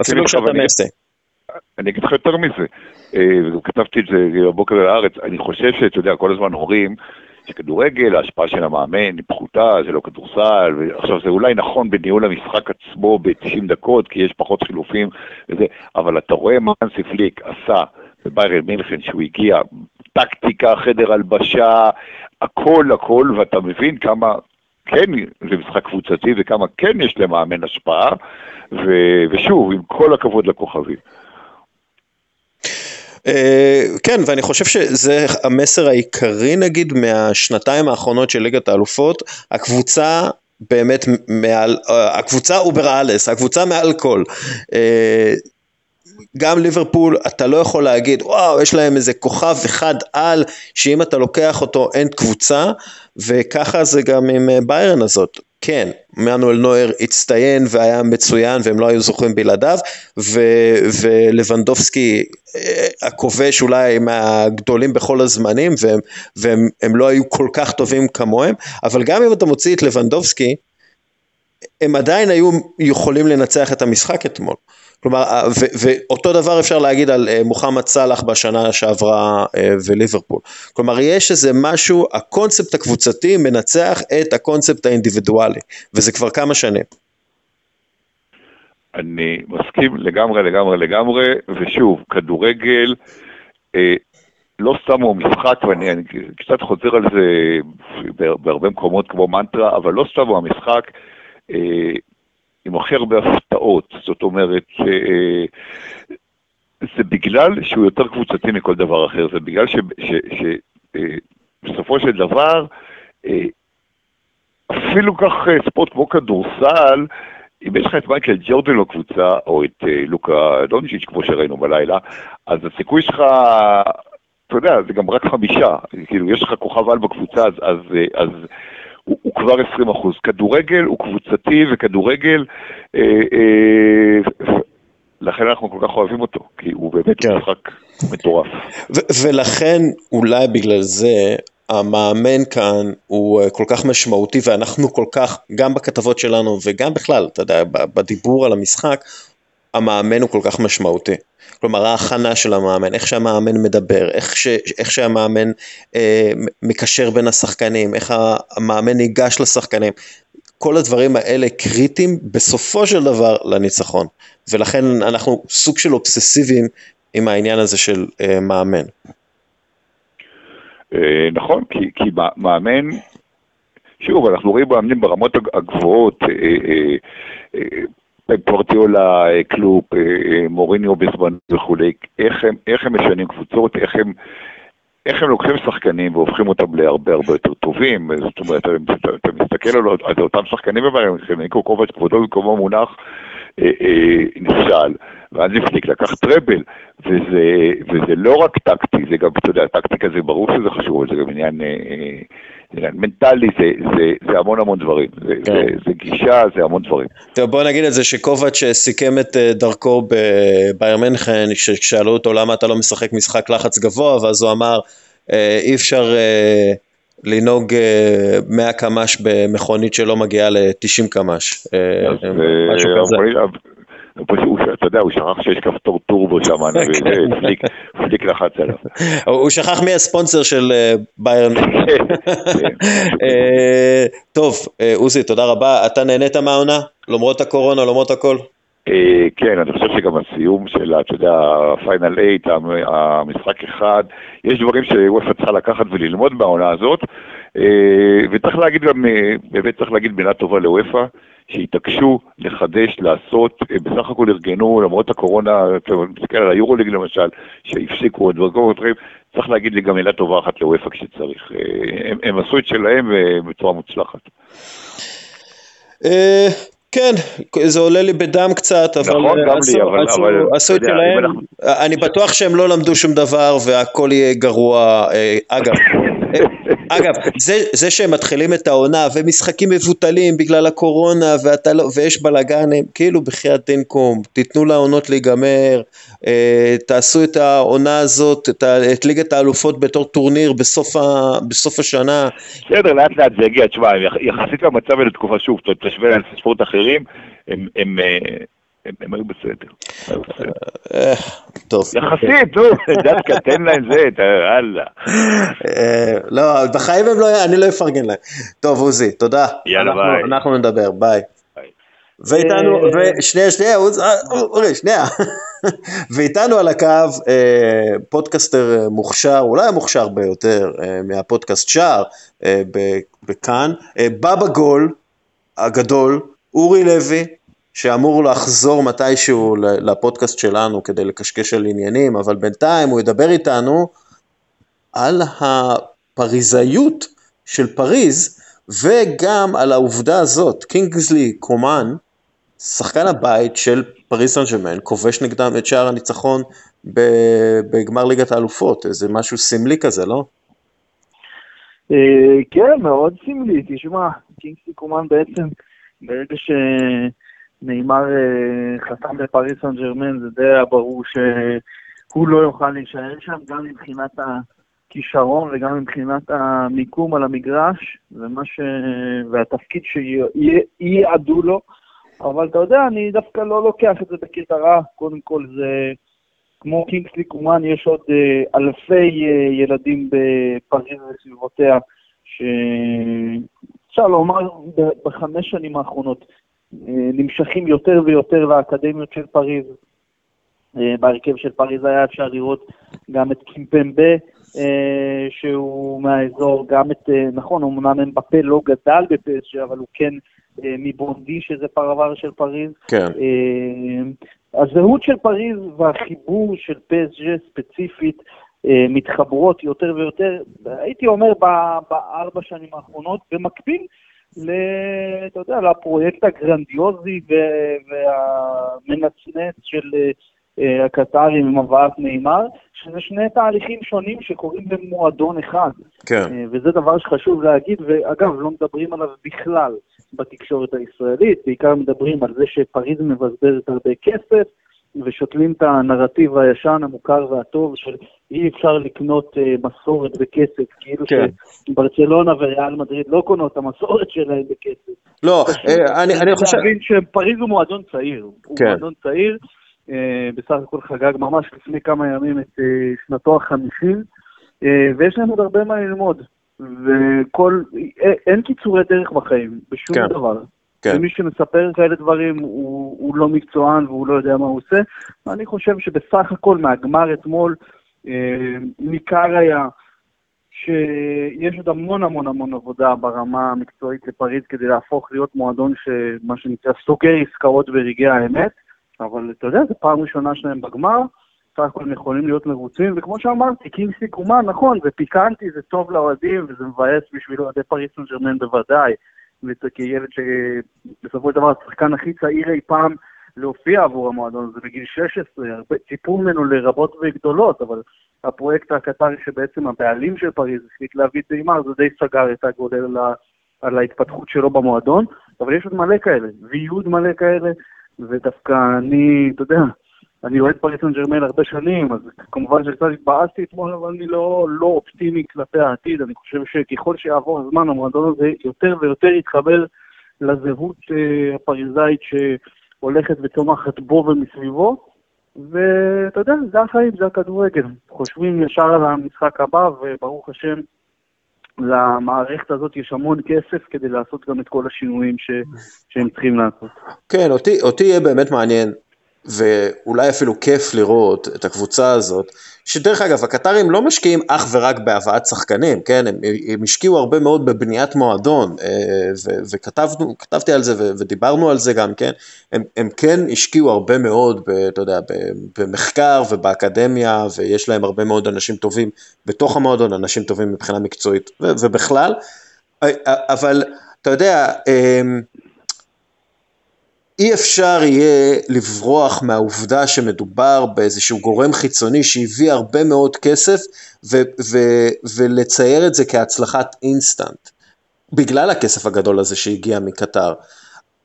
אפילו כשאתה מסי. אני אגיד לך יותר מזה, כתבתי את זה בבוקר לארץ, אני חושב שאתה יודע, כל הזמן הורים, שכדורגל, ההשפעה של המאמן היא פחותה, זה לא כדורסל, ועכשיו זה אולי נכון בניהול המשחק עצמו ב-90 דקות, כי יש פחות חילופים וזה, אבל אתה רואה מה אנסי פליק עשה בביירן מינכן, שהוא הגיע, טקטיקה, חדר הלבשה, הכל הכל, ואתה מבין כמה כן זה משחק קבוצתי וכמה כן יש למאמן השפעה, ו- ושוב, עם כל הכבוד לכוכבים. אה, כן, ואני חושב שזה המסר העיקרי נגיד מהשנתיים האחרונות של ליגת האלופות, הקבוצה באמת מעל, אה, הקבוצה über alles, הקבוצה מעל כל. אה, גם ליברפול, אתה לא יכול להגיד, וואו, יש להם איזה כוכב אחד על, שאם אתה לוקח אותו אין קבוצה, וככה זה גם עם ביירן הזאת. כן, מנואל נויר הצטיין והיה מצוין והם לא היו זוכים בלעדיו, ו- ולבנדובסקי אה, הכובש אולי מהגדולים בכל הזמנים, והם, והם הם לא היו כל כך טובים כמוהם, אבל גם אם אתה מוציא את לבנדובסקי, הם עדיין היו יכולים לנצח את המשחק אתמול. כלומר, אה, ואותו דבר אפשר להגיד על אה, מוחמד סאלח בשנה שעברה אה, וליברפול. כלומר, יש איזה משהו, הקונספט הקבוצתי מנצח את הקונספט האינדיבידואלי, וזה כבר כמה שנים. אני מסכים לגמרי, לגמרי, לגמרי, ושוב, כדורגל, אה, לא סתם הוא משחק, ואני קצת חוזר על זה בהרבה מקומות כמו מנטרה, אבל לא סתם הוא המשחק, אה, עם הכי הרבה הפתעות, זאת אומרת, אה, זה בגלל שהוא יותר קבוצתי מכל דבר אחר, זה בגלל שבסופו אה, של דבר, אה, אפילו כך ספורט כמו כדורסל, אם יש לך את מייקל ג'ורדן בקבוצה, או את לוקה דונצ'יץ' כמו שראינו בלילה, אז הסיכוי שלך, אתה יודע, זה גם רק חמישה, כאילו יש לך כוכב על בקבוצה, אז, אז, אז הוא, הוא כבר 20 אחוז. כדורגל הוא קבוצתי וכדורגל, אה, אה, לכן אנחנו כל כך אוהבים אותו, כי הוא באמת כן. משחק מטורף. ולכן אולי בגלל זה המאמן כאן הוא אה, כל כך משמעותי ואנחנו כל כך, גם בכתבות שלנו וגם בכלל, אתה יודע, בדיבור על המשחק, המאמן הוא כל כך משמעותי. כלומר ההכנה של המאמן, איך שהמאמן מדבר, איך, ש, איך שהמאמן אה, מקשר בין השחקנים, איך המאמן ניגש לשחקנים, כל הדברים האלה קריטיים בסופו של דבר לניצחון, ולכן אנחנו סוג של אובססיביים עם העניין הזה של אה, מאמן. אה, נכון, כי, כי מאמן, שוב, אנחנו רואים מאמנים ברמות הגבוהות, אה, אה, אה, פורטיולה, אה, קלופ, אה, אה, מוריניו בזמן וכולי, איך הם, איך הם משנים קבוצות, איך הם, איך הם לוקחים שחקנים והופכים אותם להרבה הרבה יותר טובים, זאת אומרת, אתה, מסתכל על, על אותם שחקנים בבעיה, ניקו קובץ' כבודו במקומו מונח, אה, אה, נכשל, ואז הפליק לקח טראבל, וזה, וזה לא רק טקטי, זה גם, אתה יודע, טקטיקה זה ברור שזה חשוב, זה גם עניין אה, אה, מנטלי, זה, זה, זה המון המון דברים, זה, כן. זה, זה גישה, זה המון דברים. טוב, בוא נגיד את זה שקובץ' סיכם את אה, דרכו בבייר מנכן, כששאלו אותו למה אתה לא משחק משחק לחץ גבוה, ואז הוא אמר, אי אפשר... לנהוג 100 קמ"ש במכונית שלא מגיעה ל-90 קמ"ש, משהו כזה. אתה יודע, הוא שכח שיש כפתור טורבו שם, ופליק לחץ עליו. הוא שכח מי הספונסר של ביירן. טוב, עוזי, תודה רבה. אתה נהנית מהעונה? למרות הקורונה, למרות הכל? אה, כן, אני חושב שגם הסיום של, אתה יודע, הפיינל 8, המשחק אחד, יש דברים שוופא צריכה לקחת וללמוד מהעונה הזאת, אה, וצריך להגיד גם, אה, באמת צריך להגיד מילה טובה לוופא, שהתעקשו לחדש, לעשות, בסך הכל ארגנו, למרות הקורונה, אתה מסתכל על היורוליג למשל, שהפסיקו את דברים, צריך להגיד לי גם מילה טובה אחת לוופא כשצריך. הם, הם עשו את שלהם בצורה מוצלחת. כן, זה עולה לי בדם קצת, אבל נכון, עשו, לי, אבל, עשו, אבל עשו את שלהם. אנחנו- אני בטוח שהם לא למדו שום דבר והכל יהיה גרוע. אה, אגב, אה, אגב, זה, זה שהם מתחילים את העונה ומשחקים מבוטלים בגלל הקורונה ואתה לא, ויש בלאגן, הם כאילו בחייאת דנקום, תיתנו לעונות להיגמר, אה, תעשו את העונה הזאת, את, את ליגת האלופות בתור טורניר בסוף, ה, בסוף השנה. בסדר, לאט לאט זה יגיע, תשמע, יח- יחסית למצב ולתקופה, שוב, תשווה לענפי ספורט אחרים, הם- הם אה, הם- הם היו בסדר. אה, טוב. יחסית, נו, דווקא תן להם זה, יאללה. אה, לא, בחיים הם לא, אני לא אפרגן להם. טוב, עוזי, תודה. יאללה, אנחנו- ביי. אנחנו נדבר, ביי. ואיתנו, אה, ושנייה, שנייה, אה, אורי, שנייה. ואיתנו על הקו אה, פודקאסטר אה, מוכשר, אולי המוכשר ביותר אה, מהפודקאסט שער אה, ב- בכאן, אה, בבא גול הגדול, אורי לוי, שאמור לחזור מתישהו לפודקאסט שלנו כדי לקשקש על עניינים, אבל בינתיים הוא ידבר איתנו על הפריזאיות של פריז וגם על העובדה הזאת, קינגסלי קומן, שחקן הבית של פריז סן ג'רמן, כובש נגדם את שער הניצחון בגמר ליגת האלופות, איזה משהו סמלי כזה, לא? אה, כן, מאוד סמלי. תשמע, קינגסי קומן בעצם, ברגע שנאמר אה, חתם בפריס סן ג'רמן, זה די היה ברור שהוא לא יוכל להישאר שם, גם מבחינת הכישרון וגם מבחינת המיקום על המגרש, ש... והתפקיד שייעדו לו. אבל אתה יודע, אני דווקא לא לוקח את זה בקטע רע. קודם כל זה... כמו קינגסלי קומן, יש עוד אה, אלפי אה, ילדים בפריז וסביבותיה, שאפשר לומר בחמש שנים האחרונות נמשכים יותר ויותר לאקדמיות של פריז. אה, בהרכב של פריז היה אפשר לראות גם את קימפמבה, אה, שהוא מהאזור, גם את, אה, נכון, אמנם אמבפה לא גדל בפסג' אבל הוא כן אה, מבונדי, שזה פרבר של פריז. כן. אה, הזהות של פריז והחיבור של פסג' ספציפית אה, מתחברות יותר ויותר, הייתי אומר, בארבע שנים האחרונות, במקביל אתה יודע, לפרויקט הגרנדיוזי והמנצנץ של אה, הקטרים עם הבאת נאמר, שזה שני תהליכים שונים שקורים במועדון אחד. כן. אה, וזה דבר שחשוב להגיד, ואגב, לא מדברים עליו בכלל בתקשורת הישראלית, בעיקר מדברים על זה שפריז מבזבזת הרבה כסף, ושותלים את הנרטיב הישן, המוכר והטוב, של אי אפשר לקנות אה, מסורת בכסף, כאילו כן. שברצלונה וריאל מדריד לא קונות את המסורת שלהם בכסף. לא, אה, אני, אני חושב... להבין שפריז הוא מועדון צעיר. הוא כן. מועדון צעיר, אה, בסך הכל חגג ממש לפני כמה ימים את אה, שנתו החמישים, אה, ויש להם עוד הרבה מה ללמוד. וכל, אה, אין קיצורי דרך בחיים, בשום כן. דבר. כן. ומי שמספר כאלה דברים הוא, הוא לא מקצוען והוא לא יודע מה הוא עושה. אני חושב שבסך הכל מהגמר אתמול אה, ניכר היה שיש עוד המון המון המון עבודה ברמה המקצועית לפריז כדי להפוך להיות מועדון שמה שנקרא סוגר עסקאות ברגעי האמת, אבל אתה יודע, זו פעם ראשונה שלהם בגמר, סך הכל הם יכולים להיות מרוצים, וכמו שאמרתי, קינגסי קומן, נכון, זה פיקנטי, זה טוב לאוהדים, וזה מבאס בשביל אוהדי פריס סן ג'רמן בוודאי, וכילד שבסופו של דבר השחקן הכי צעיר אי פעם להופיע עבור המועדון הזה בגיל 16, הרבה ציפו ממנו לרבות וגדולות, אבל הפרויקט הקטרי שבעצם הבעלים של פריז החליט להביא את נאמר, זה די סגר את הגודל על ההתפתחות שלו במועדון, אבל יש עוד מלא כאלה, ויהיו עוד מלא כאלה, ודווקא אני, אתה יודע, אני אוהד פריס סן ג'רמן הרבה שנים, אז כמובן שקצת התבאסתי אתמול, אבל אני לא, לא אופטימי כלפי העתיד, אני חושב שככל שיעבור הזמן, המועדון הזה יותר ויותר יתחבר לזהות אה, הפריזאית שהולכת וצומחת בו ומסביבו, ואתה יודע, זה החיים, זה הכדורגל. חושבים ישר על המשחק הבא, וברוך השם, למערכת הזאת יש המון כסף כדי לעשות גם את כל השינויים ש... שהם צריכים לעשות. כן, אותי, אותי יהיה באמת מעניין ואולי אפילו כיף לראות את הקבוצה הזאת, שדרך אגב, הקטרים לא משקיעים אך ורק בהבאת שחקנים, כן? הם, הם השקיעו הרבה מאוד בבניית מועדון, אה, וכתבתי על זה ודיברנו על זה גם, כן? הם, הם כן השקיעו הרבה מאוד, ב, אתה יודע, במחקר ובאקדמיה, ויש להם הרבה מאוד אנשים טובים בתוך המועדון, אנשים טובים מבחינה מקצועית ובכלל, אה, אבל אתה יודע, אי אפשר יהיה לברוח מהעובדה שמדובר באיזשהו גורם חיצוני שהביא הרבה מאוד כסף ו- ו- ולצייר את זה כהצלחת אינסטנט, בגלל הכסף הגדול הזה שהגיע מקטר.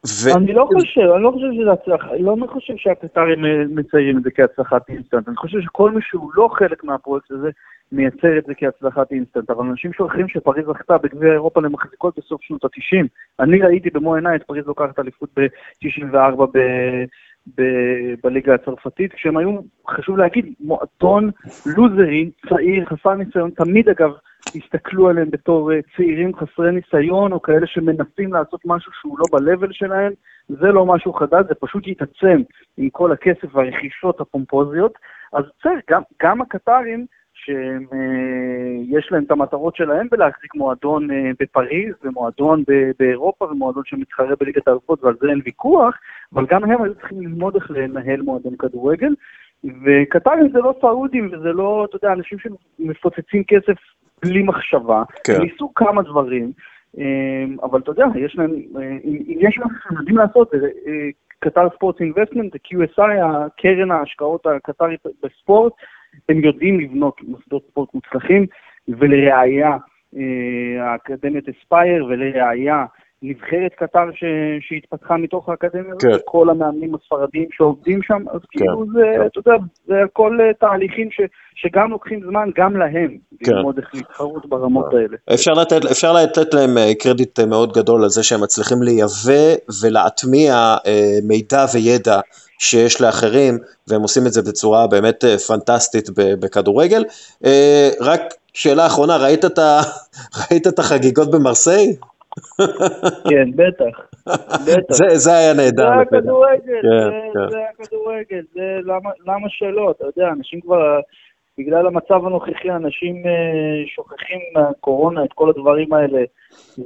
ו... אני לא חושב, אני לא חושב שזה הצלחה, אני לא חושב שהקטרים מציירים את זה כהצלחת אינסטנט, אני חושב שכל מי שהוא לא חלק מהפרויקט הזה, מצייר את זה כהצלחת אינסטנט, אבל אנשים שוכחים שפריז זכתה בגביע אירופה למחזיקות בסוף שנות ה-90. אני ראיתי במו עיניי את פריז לוקחת אליפות ב-94 בליגה הצרפתית, כשהם היו, חשוב להגיד, מועדון לוזרי, צעיר, חסר ניסיון, תמיד אגב הסתכלו עליהם בתור אה, צעירים חסרי ניסיון, או כאלה שמנסים לעשות משהו שהוא לא ב-level שלהם, זה לא משהו חדש, זה פשוט יתעצם עם כל הכסף והרכישות הפומפוזיות. אז בסדר, גם, גם הקטרים, שיש אה, להם את המטרות שלהם בלהחזיק מועדון אה, בפריז ומועדון באירופה ומועדון שמתחרה בליגת האלופות ועל זה אין ויכוח, אבל גם הם היו צריכים ללמוד איך לנהל מועדון כדורגל. וקטרים זה לא סעודים וזה לא, אתה יודע, אנשים שמפוצצים כסף בלי מחשבה. כן. ניסו כמה דברים, אה, אבל אתה יודע, יש להם, אם יש משהו שהם יודעים לעשות, זה קטר ספורט אינבסטמנט, QSI, הקרן ההשקעות הקטרית בספורט, הם יודעים לבנות מוסדות ספורט מוצלחים, ולראיה אה, האקדמיית אספייר, ולראיה נבחרת קטר ש... שהתפתחה מתוך האקדמיה הזאת, כן. כל המאמנים הספרדים שעובדים שם, אז כן. כאילו זה, כן. אתה יודע, זה הכל אה, תהליכים ש... שגם לוקחים זמן, גם להם, כן. ללמוד איך להתחרות ברמות האלה. אפשר לתת, אפשר לתת להם אה, קרדיט מאוד גדול על זה שהם מצליחים לייבא ולהטמיע מידע וידע שיש לאחרים, והם עושים את זה בצורה באמת אה, פנטסטית בכדורגל. אה, רק שאלה אחרונה, ראית את, ה... ראית את החגיגות במרסיי? כן, בטח. בטח. זה, זה היה נהדר. זה הכדורגל, כן, זה, כן. זה הכדורגל, זה למה, למה שלא, אתה יודע, אנשים כבר, בגלל המצב הנוכחי, אנשים אה, שוכחים מהקורונה את כל הדברים האלה.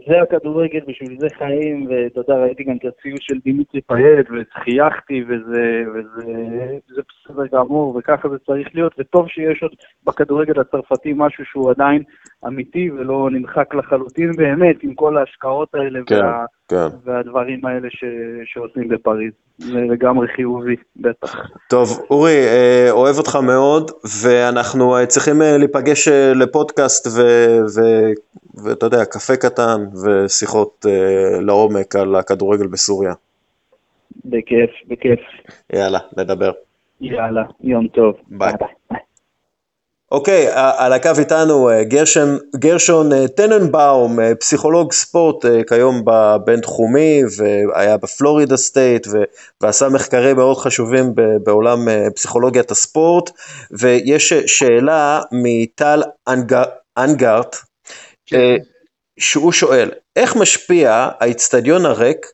זה הכדורגל, בשביל זה חיים, ואתה יודע, ראיתי גם את הציוץ של דימיטרי פייט, וחייכתי, וזה, וזה, וזה בסדר גמור, וככה זה צריך להיות, וטוב שיש עוד בכדורגל הצרפתי משהו שהוא עדיין אמיתי ולא נמחק לחלוטין באמת, עם כל ההשקעות האלה כן, וה, כן. והדברים האלה ש, שעושים בפריז. זה לגמרי חיובי, בטח. טוב, אורי, אה, אוהב אותך מאוד, ואנחנו אה, צריכים אה, להיפגש לפודקאסט, ואתה יודע, קפה קטן ושיחות uh, לעומק על הכדורגל בסוריה. בכיף, בכיף. יאללה, נדבר. יאללה, יום טוב. ביי. ביי. אוקיי, על הקו איתנו אה, גרשון, גרשון אה, טננבאום, פסיכולוג ספורט כיום בבינתחומי, והיה בפלורידה סטייט, ועשה מחקרים מאוד חשובים בעולם פסיכולוגיית הספורט, ויש שאלה מטל אנגרט, כן. שהוא שואל, איך משפיע האיצטדיון הריק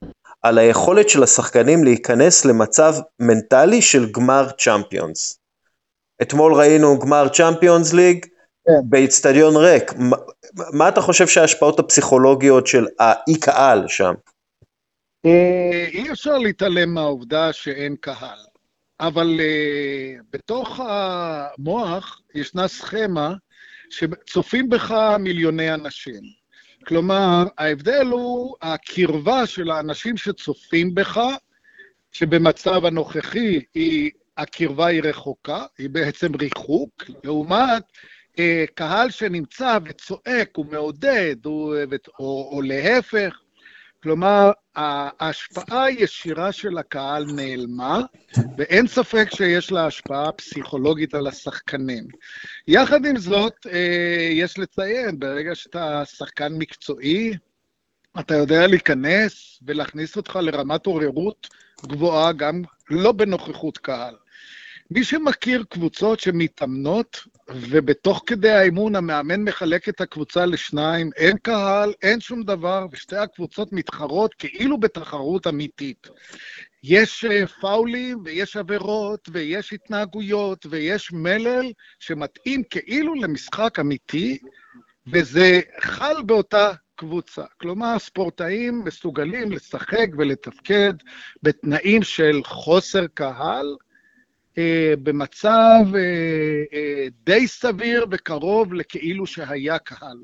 על היכולת של השחקנים להיכנס למצב מנטלי של גמר צ'אמפיונס? אתמול ראינו גמר צ'אמפיונס ליג כן. באיצטדיון ריק. מה, מה אתה חושב שההשפעות הפסיכולוגיות של האי קהל שם? אה, אי אפשר להתעלם מהעובדה שאין קהל, אבל uh, בתוך המוח ישנה סכמה שצופים בך מיליוני אנשים. כלומר, ההבדל הוא הקרבה של האנשים שצופים בך, שבמצב הנוכחי היא, הקרבה היא רחוקה, היא בעצם ריחוק, לעומת אה, קהל שנמצא וצועק ומעודד, או, או, או להפך, כלומר, ההשפעה הישירה של הקהל נעלמה, ואין ספק שיש לה השפעה פסיכולוגית על השחקנים. יחד עם זאת, אה, יש לציין, ברגע שאתה שחקן מקצועי, אתה יודע להיכנס ולהכניס אותך לרמת עוררות גבוהה, גם לא בנוכחות קהל. מי שמכיר קבוצות שמתאמנות ובתוך כדי האימון המאמן מחלק את הקבוצה לשניים, אין קהל, אין שום דבר, ושתי הקבוצות מתחרות כאילו בתחרות אמיתית. יש אה, פאולים ויש עבירות ויש התנהגויות ויש מלל שמתאים כאילו למשחק אמיתי, וזה חל באותה קבוצה. כלומר, ספורטאים מסוגלים לשחק ולתפקד בתנאים של חוסר קהל, במצב אה, אה, די סביר וקרוב לכאילו שהיה קהל.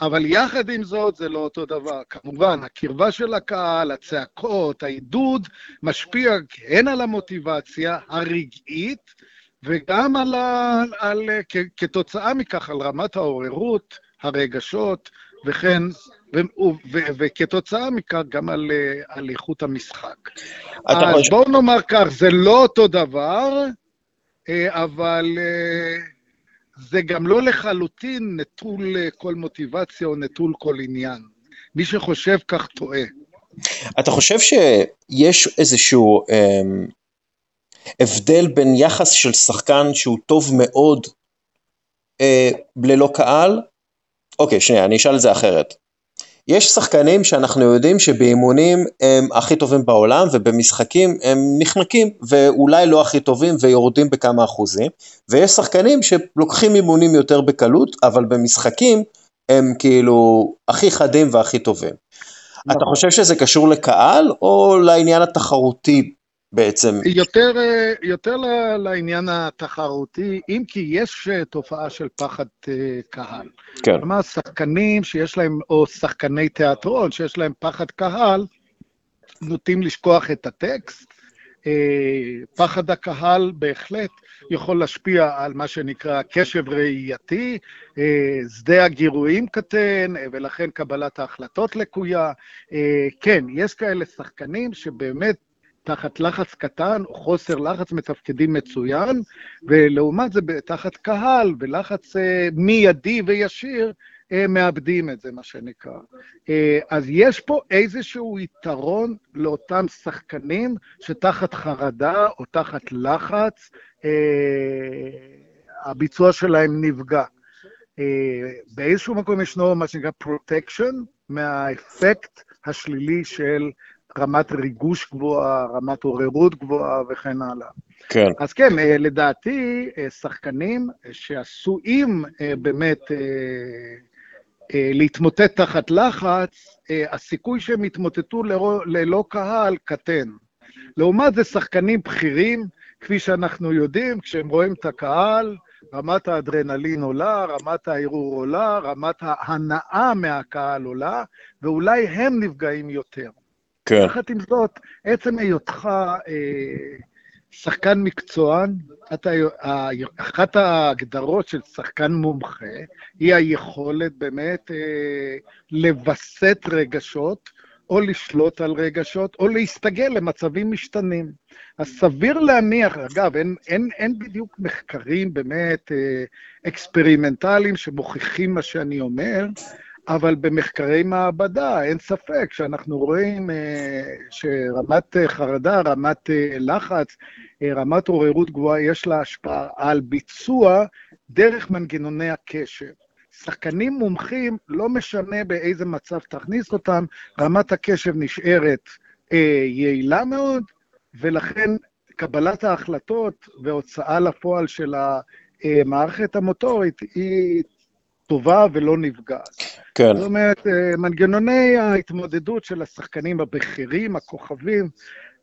אבל יחד עם זאת זה לא אותו דבר. כמובן, הקרבה של הקהל, הצעקות, העידוד, משפיע הן על המוטיבציה הרגעית וגם על ה, על, כ, כתוצאה מכך על רמת העוררות, הרגשות, וכן, ו, ו, ו, וכתוצאה מכך גם על, על איכות המשחק. אז חושב... בואו נאמר כך, זה לא אותו דבר, אבל זה גם לא לחלוטין נטול כל מוטיבציה או נטול כל עניין. מי שחושב כך טועה. אתה חושב שיש איזשהו אה, הבדל בין יחס של שחקן שהוא טוב מאוד אה, ללא קהל? אוקיי, שנייה, אני אשאל את זה אחרת. יש שחקנים שאנחנו יודעים שבאימונים הם הכי טובים בעולם ובמשחקים הם נחנקים ואולי לא הכי טובים ויורדים בכמה אחוזים ויש שחקנים שלוקחים אימונים יותר בקלות אבל במשחקים הם כאילו הכי חדים והכי טובים. אתה נכון. חושב שזה קשור לקהל או לעניין התחרותי בעצם. יותר, יותר לעניין התחרותי, אם כי יש אה, תופעה של פחד אה, קהל. כן. כלומר, שחקנים שיש להם, או שחקני תיאטרון שיש להם פחד קהל, נוטים לשכוח את הטקסט. אה, פחד הקהל בהחלט יכול להשפיע על מה שנקרא קשב ראייתי, שדה הגירויים קטן, ולכן קבלת ההחלטות לקויה. כן, יש כאלה שחקנים שבאמת תחת לחץ קטן או חוסר לחץ מתפקדים מצוין, ולעומת זה תחת קהל ולחץ אה, מיידי וישיר, אה, מאבדים את זה, מה שנקרא. אה, אז יש פה איזשהו יתרון לאותם שחקנים שתחת חרדה או תחת לחץ, הביצוע שלהם נפגע. באיזשהו מקום ישנו מה שנקרא protection מהאפקט השלילי של רמת ריגוש גבוהה, רמת עוררות גבוהה וכן הלאה. כן. אז כן, אה, לדעתי, אה, שחקנים שעשויים אה, באמת להתמוטט תחת לחץ, הסיכוי שהם יתמוטטו ללא קהל קטן. לעומת זה, שחקנים בכירים, כפי שאנחנו יודעים, כשהם רואים את הקהל, רמת האדרנלין עולה, רמת הערעור עולה, רמת ההנאה מהקהל עולה, ואולי הם נפגעים יותר. כן. יחד עם זאת, עצם היותך אה, שחקן מקצוען, אתה, אחת ההגדרות של שחקן מומחה היא היכולת באמת אה, לווסת רגשות, או לשלוט על רגשות, או להסתגל למצבים משתנים. אז סביר להניח, אגב, אין, אין, אין בדיוק מחקרים באמת אה, אקספרימנטליים שמוכיחים מה שאני אומר, אבל במחקרי מעבדה אין ספק שאנחנו רואים אה, שרמת אה, חרדה, רמת אה, לחץ, רמת עוררות גבוהה, יש לה השפעה על ביצוע דרך מנגנוני הקשב. שחקנים מומחים, לא משנה באיזה מצב תכניס אותם, רמת הקשב נשארת אה, יעילה מאוד, ולכן קבלת ההחלטות והוצאה לפועל של המערכת המוטורית היא טובה ולא נפגעת. כן. זאת אומרת, אה, מנגנוני ההתמודדות של השחקנים הבכירים, הכוכבים,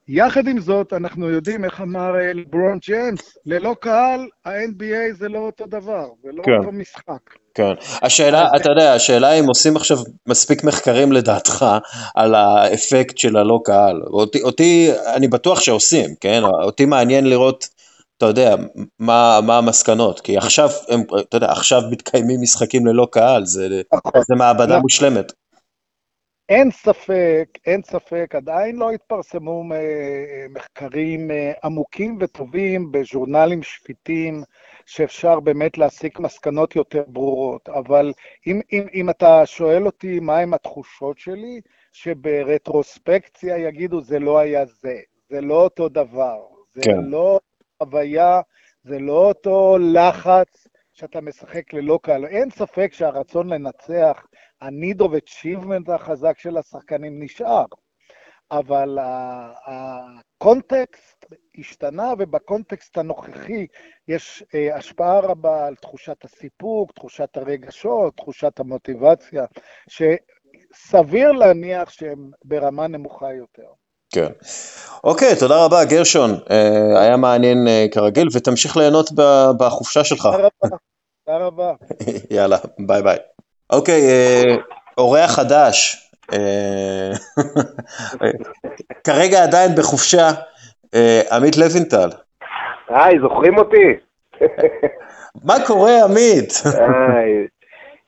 יחד עם זאת, אנחנו יודעים, איך אמר אה, לברון ג'יימס, ללא קהל, ה-NBA זה לא אותו דבר, זה לא כן. אותו משחק. כן. השאלה, אתה יודע, השאלה אם עושים עכשיו מספיק מחקרים לדעתך על האפקט של הלא קהל. אותי, אותי, אני בטוח שעושים, כן? אותי מעניין לראות אתה יודע, מה, מה המסקנות, כי עכשיו, הם, אתה יודע, עכשיו מתקיימים משחקים ללא קהל, זה, נכון. זה מעבדה לא. מושלמת. אין ספק, אין ספק, עדיין לא התפרסמו מחקרים אה, עמוקים וטובים בז'ורנלים שפיטים, שאפשר באמת להסיק מסקנות יותר ברורות. אבל אם, אם, אם אתה שואל אותי מהם התחושות שלי, שברטרוספקציה יגידו זה לא היה זה, זה לא אותו דבר, זה כן. לא חוויה, זה לא אותו לחץ שאתה משחק ללא קהל. אין ספק שהרצון לנצח, of achievement החזק של השחקנים נשאר, אבל הקונטקסט השתנה, ובקונטקסט הנוכחי יש אה, השפעה רבה על תחושת הסיפוק, תחושת הרגשות, תחושת המוטיבציה, שסביר להניח שהם ברמה נמוכה יותר. כן. אוקיי, תודה רבה, גרשון. אה, היה מעניין אה, כרגיל, ותמשיך ליהנות בחופשה שלך. תודה רבה. תודה רבה. יאללה, ביי ביי. אוקיי, אה, אורח חדש. כרגע עדיין בחופשה, עמית לוינטל. היי, זוכרים אותי? מה קורה, עמית?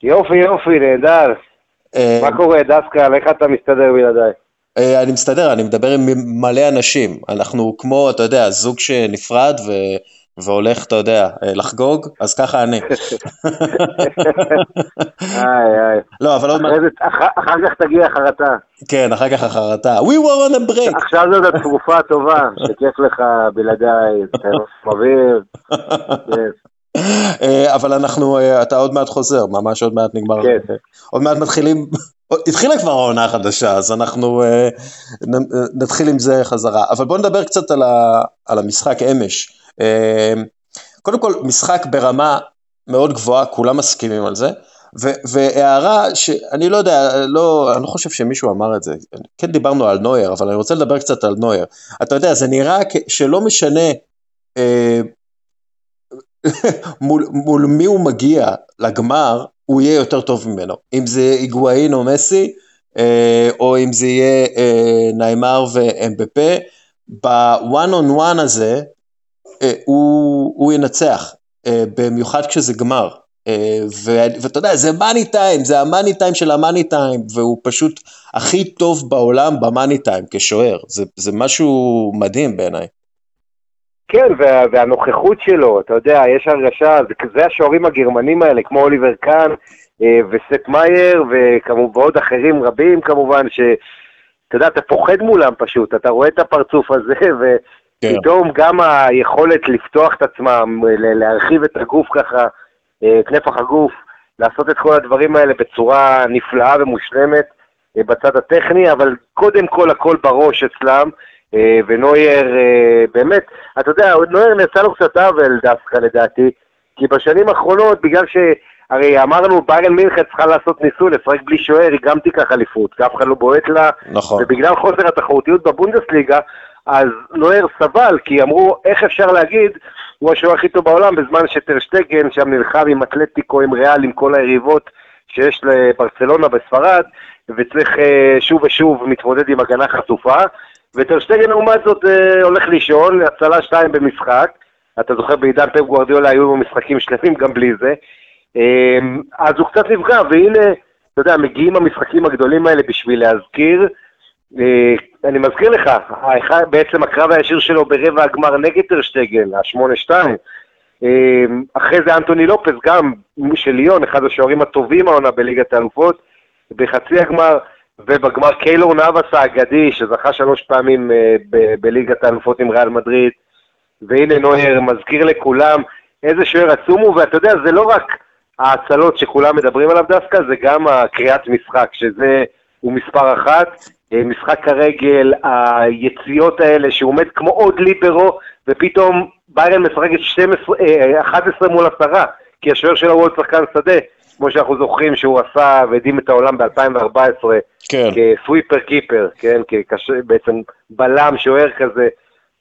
יופי, יופי, נהדר. מה קורה, דסקל? איך אתה מסתדר בלעדיי? אה, אני מסתדר, אני מדבר עם מלא אנשים. אנחנו כמו, אתה יודע, זוג שנפרד ו... והולך, אתה יודע, אה, לחגוג, אז ככה אני. איי, איי. לא, אבל עוד מעט... אחר כך תגיע החרטה. כן, אחר כך החרטה. We were on a break. עכשיו זאת התקופה הטובה, שכיף לך בלעדיי, אוויר. אה, אבל אנחנו, אתה עוד מעט חוזר, ממש עוד מעט נגמר. כן. עוד מעט מתחילים התחילה כבר העונה החדשה, אז אנחנו uh, נתחיל עם זה חזרה. אבל בואו נדבר קצת על, ה, על המשחק אמש. Uh, קודם כל, משחק ברמה מאוד גבוהה, כולם מסכימים על זה. והערה שאני לא יודע, לא, אני לא חושב שמישהו אמר את זה, כן דיברנו על נויר, אבל אני רוצה לדבר קצת על נויר. אתה יודע, זה נראה שלא משנה אה, מול, מול מי הוא מגיע לגמר, הוא יהיה יותר טוב ממנו. אם זה היגואין או מסי, אה, או אם זה יהיה אה, ניימר ואמבפה, בוואן און וואן הזה, אה, הוא, הוא ינצח, במיוחד כשזה גמר. ואתה יודע, זה money time, זה ה money time של ה money time, והוא פשוט הכי טוב בעולם ב money time כשוער, זה, זה משהו מדהים בעיניי. כן, וה, והנוכחות שלו, אתה יודע, יש הרגשה, זה, זה השוערים הגרמנים האלה, כמו אוליבר קאן אה, וספ מאייר, ועוד אחרים רבים כמובן, שאתה יודע, אתה פוחד מולם פשוט, אתה רואה את הפרצוף הזה, ופתאום כן. גם היכולת לפתוח את עצמם, להרחיב את הגוף ככה, אה, נפח הגוף, לעשות את כל הדברים האלה בצורה נפלאה ומושלמת אה, בצד הטכני, אבל קודם כל הכל בראש אצלם. אה, ונוייר, אה, באמת, אתה יודע, נוייר נעשה לו קצת עוול דווקא לדעתי, כי בשנים האחרונות, בגלל ש... הרי אמרנו, ביירן מינכן צריכה לעשות ניסוי, לשחק בלי שוער, היא גם תיקח אליפות, כי אף אחד לא בועט לה, נכון. ובגלל חוסר התחרותיות בבונדסליגה, אז נויר סבל, כי אמרו, איך אפשר להגיד, הוא השוער הכי טוב בעולם, בזמן שטרשטגן שם נלחם עם אתלטיקו, עם ריאל, עם כל היריבות שיש לברצלונה בספרד, וצריך אה, שוב ושוב מתמודד עם הגנה חשופה, וטרשטגן לעומת זאת אה, הולך לישון, הצלה שתיים במשחק, אתה זוכר בעידן פפ גוורדיולה היו משחקים שלמים גם בלי זה, אה, אז הוא קצת נפגע, והנה, אתה יודע, מגיעים המשחקים הגדולים האלה בשביל להזכיר, אה, אני מזכיר לך, בעצם הקרב הישיר שלו ברבע הגמר נגד טרשטגן, ה-8-2, אחרי זה אנטוני לופס, גם של ליון, אחד השוערים הטובים העונה בליגת האלופות, בחצי הגמר, ובגמר קיילור נאבס האגדי, שזכה שלוש פעמים uh, בליגת האלופות עם ריאל מדריד, והנה נויר מזכיר לכולם איזה שוער עצום הוא, ואתה יודע, זה לא רק ההצלות שכולם מדברים עליו דווקא, זה גם הקריאת משחק, שזה הוא מספר אחת, אה, משחק הרגל, היציאות האלה, שהוא עומד כמו עוד ליברו, ופתאום ביירן משחקת 11 מול עשרה, כי השוער שלו הוא עוד שחקן שדה. כמו שאנחנו זוכרים שהוא עשה והדהים את העולם ב-2014, כן. כסוויפר קיפר, כן, כקש... בעצם בלם, שוער כזה,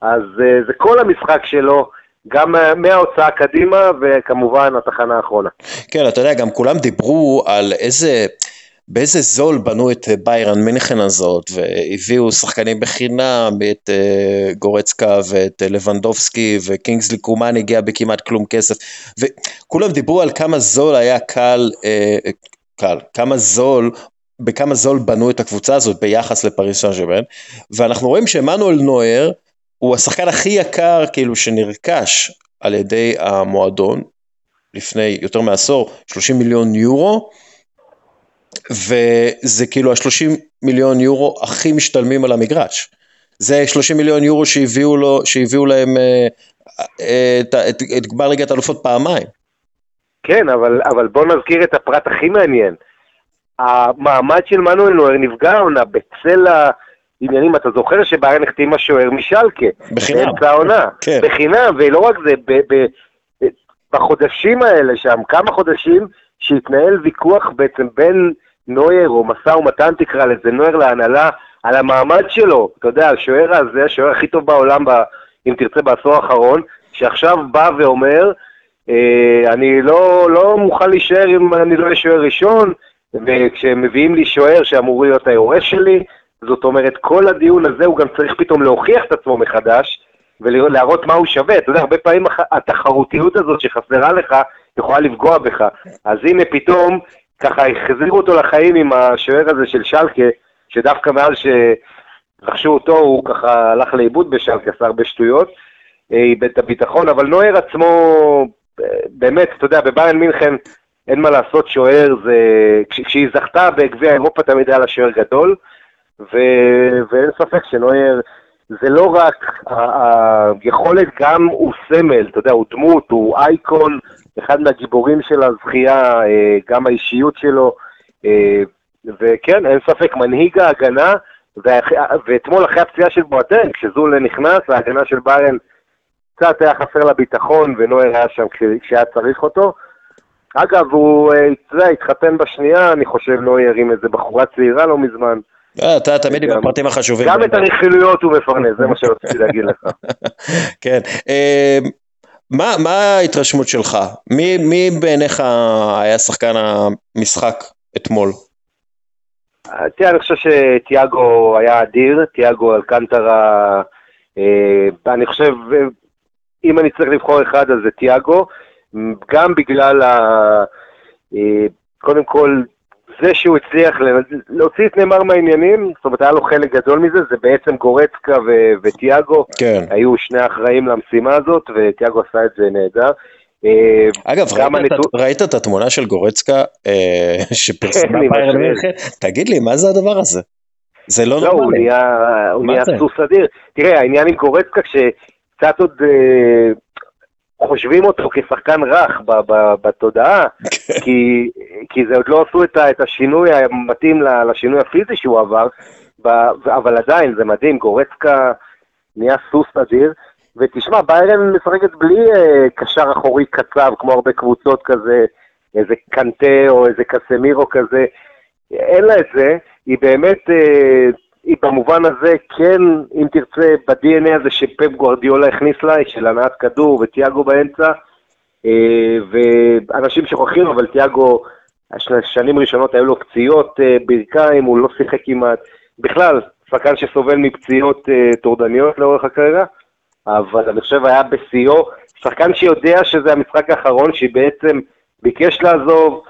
אז uh, זה כל המשחק שלו. גם מההוצאה קדימה, וכמובן התחנה האחרונה. כן, אתה יודע, גם כולם דיברו על איזה, באיזה זול בנו את ביירן מינכן הזאת, והביאו שחקנים בחינם, את uh, גורצקה ואת uh, לבנדובסקי, וקינגסלי קומן הגיע בכמעט כלום כסף, וכולם דיברו על כמה זול היה קל, קל, כמה זול בכמה זול בנו את הקבוצה הזאת ביחס לפריס סן ג'רמן, ואנחנו רואים שעמנואל נויר הוא השחקן הכי יקר כאילו שנרכש על ידי המועדון לפני יותר מעשור, 30 מיליון יורו, וזה כאילו השלושים מיליון יורו הכי משתלמים על המגרש. זה 30 מיליון יורו שהביאו, לו, שהביאו להם אה, אה, את, את, את גמר ליגת האלופות פעמיים. כן, אבל, אבל בוא נזכיר את הפרט הכי מעניין. המעמד של מנואל נוער נפגע העונה בצל העניינים, אתה זוכר שביירן החתימה שוער משלקה. בחינם. באמצע העונה. כן. בחינם, ולא רק זה, ב, ב, בחודשים האלה שם, כמה חודשים, שהתנהל ויכוח בעצם בין נויר, או משא ומתן תקרא לזה, נויר להנהלה, על המעמד שלו. אתה יודע, השוער הזה, השוער הכי טוב בעולם, ב, אם תרצה, בעשור האחרון, שעכשיו בא ואומר, אה, אני לא, לא מוכן להישאר אם אני לא אהיה שוער ראשון, וכשמביאים לי שוער שאמור להיות היורש שלי, זאת אומרת, כל הדיון הזה הוא גם צריך פתאום להוכיח את עצמו מחדש, ולהראות מה הוא שווה. אתה יודע, הרבה פעמים התחרותיות הזאת שחסרה לך, יכולה לפגוע בך. אז הנה פתאום, ככה החזירו אותו לחיים עם השוער הזה של שלקה, שדווקא מאז שרכשו אותו, הוא ככה הלך לאיבוד בשלקה, עשה הרבה שטויות, אה, איבד את הביטחון, אבל נויר עצמו, אה, באמת, אתה יודע, בביירן מינכן, אין מה לעשות, שוער זה... כש- כשהיא זכתה בגביע אירופה תמיד היה לה שוער גדול, ו... ואין ספק שנויר זה לא רק היכולת, גם הוא סמל, אתה יודע, הוא דמות, הוא אייקון, אחד מהגיבורים של הזכייה, אה, גם האישיות שלו, אה, וכן, אין ספק, מנהיג ההגנה, ואתמול אחרי הפציעה של בואטן, כשזול נכנס, ההגנה של ביירן קצת היה חסר לה ביטחון, ונויר היה שם כש- כשהיה צריך אותו. אגב, הוא אה, אתה יודע, התחתן בשנייה, אני חושב, נויר עם איזה בחורה צעירה לא מזמן. אה, אתה תמיד עם הפרטים החשובים. גם את הרכילויות הוא מפרנס, זה מה שרציתי להגיד לך. כן. אה, מה, מה ההתרשמות שלך? מי, מי בעיניך היה שחקן המשחק אתמול? תראה, אני חושב שתיאגו היה אדיר, תיאגו אלקנטרה, אה, אני חושב, אה, אם אני צריך לבחור אחד אז זה תיאגו, גם בגלל, ה, אה, קודם כל, זה שהוא הצליח להוציא את נאמר מהעניינים, זאת אומרת היה לו חלק גדול מזה, זה בעצם גורצקה ו- ותיאגו, כן. היו שני האחראים למשימה הזאת, ותיאגו עשה את זה נהדר. אה, אגב, ראית, את, הנתון- ראית את התמונה של גורצקה אה, שפרסמה כן, ביירן השוער. מינכן? תגיד לי, מה זה הדבר הזה? זה לא לא, הוא נורמלי. נהיה, הוא נהיה? סוס אדיר. תראה, העניין עם קורצקה, שקצת עוד אה, חושבים אותו כשחקן רך ב- ב- בתודעה, כן. כי, כי זה עוד לא עשו את, ה- את השינוי המתאים לשינוי הפיזי שהוא עבר, ב- אבל עדיין, זה מדהים, גורצקה נהיה סוס אדיר. ותשמע, ביירן משחקת בלי אה, קשר אחורי קצב, כמו הרבה קבוצות כזה, איזה קנטה או איזה קסמירו כזה, אין לה את זה, היא באמת, אה, היא במובן הזה כן, אם תרצה, ב-DNA הזה שפפ גוארדיולה הכניס לה, של הנעת כדור ותיאגו באמצע, אה, ואנשים שוכחים, אבל תיאגו, הש- שנים ראשונות היו לו פציעות אה, ברכיים, הוא לא שיחק כמעט, בכלל, שחקן שסובל מפציעות אה, טורדניות לאורך הקריירה, אבל אני חושב היה בשיאו, שחקן שיודע שזה המשחק האחרון, שבעצם ביקש לעזוב,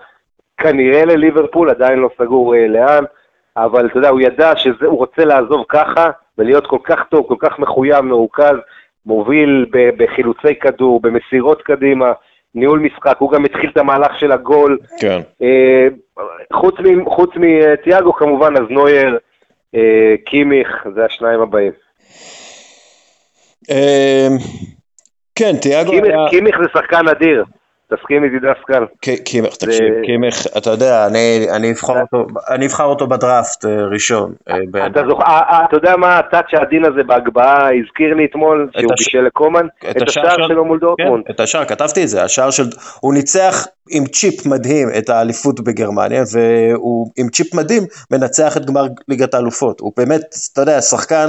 כנראה לליברפול, עדיין לא סגור לאן, אבל אתה יודע, הוא ידע שהוא רוצה לעזוב ככה, ולהיות כל כך טוב, כל כך מחויב, מרוכז, מוביל בחילוצי כדור, במסירות קדימה, ניהול משחק, הוא גם התחיל את המהלך של הגול. כן. אה, חוץ, מתיאגו כמובן, אז נויר, אה, קימיך, זה השניים הבאים. אה, כן, תיאגו היה... קימיך זה שחקן אדיר, תסכים איתי דסקל. קימך, תקשיב, קימך, אתה יודע, אני, אני, אבחר אותו, אני אבחר אותו בדראפט אה, ראשון. אה, אתה אה, אתה יודע מה הטאץ' העדין הזה בהגבהה הזכיר לי אתמול, שהוא הש- בישל לקומן? את השער שלו מול דורטמונד. כן, את השער, כתבתי את זה, השער של, הוא ניצח עם צ'יפ מדהים את האליפות בגרמניה, והוא עם צ'יפ מדהים מנצח את גמר ליגת האלופות. הוא באמת, אתה יודע, שחקן,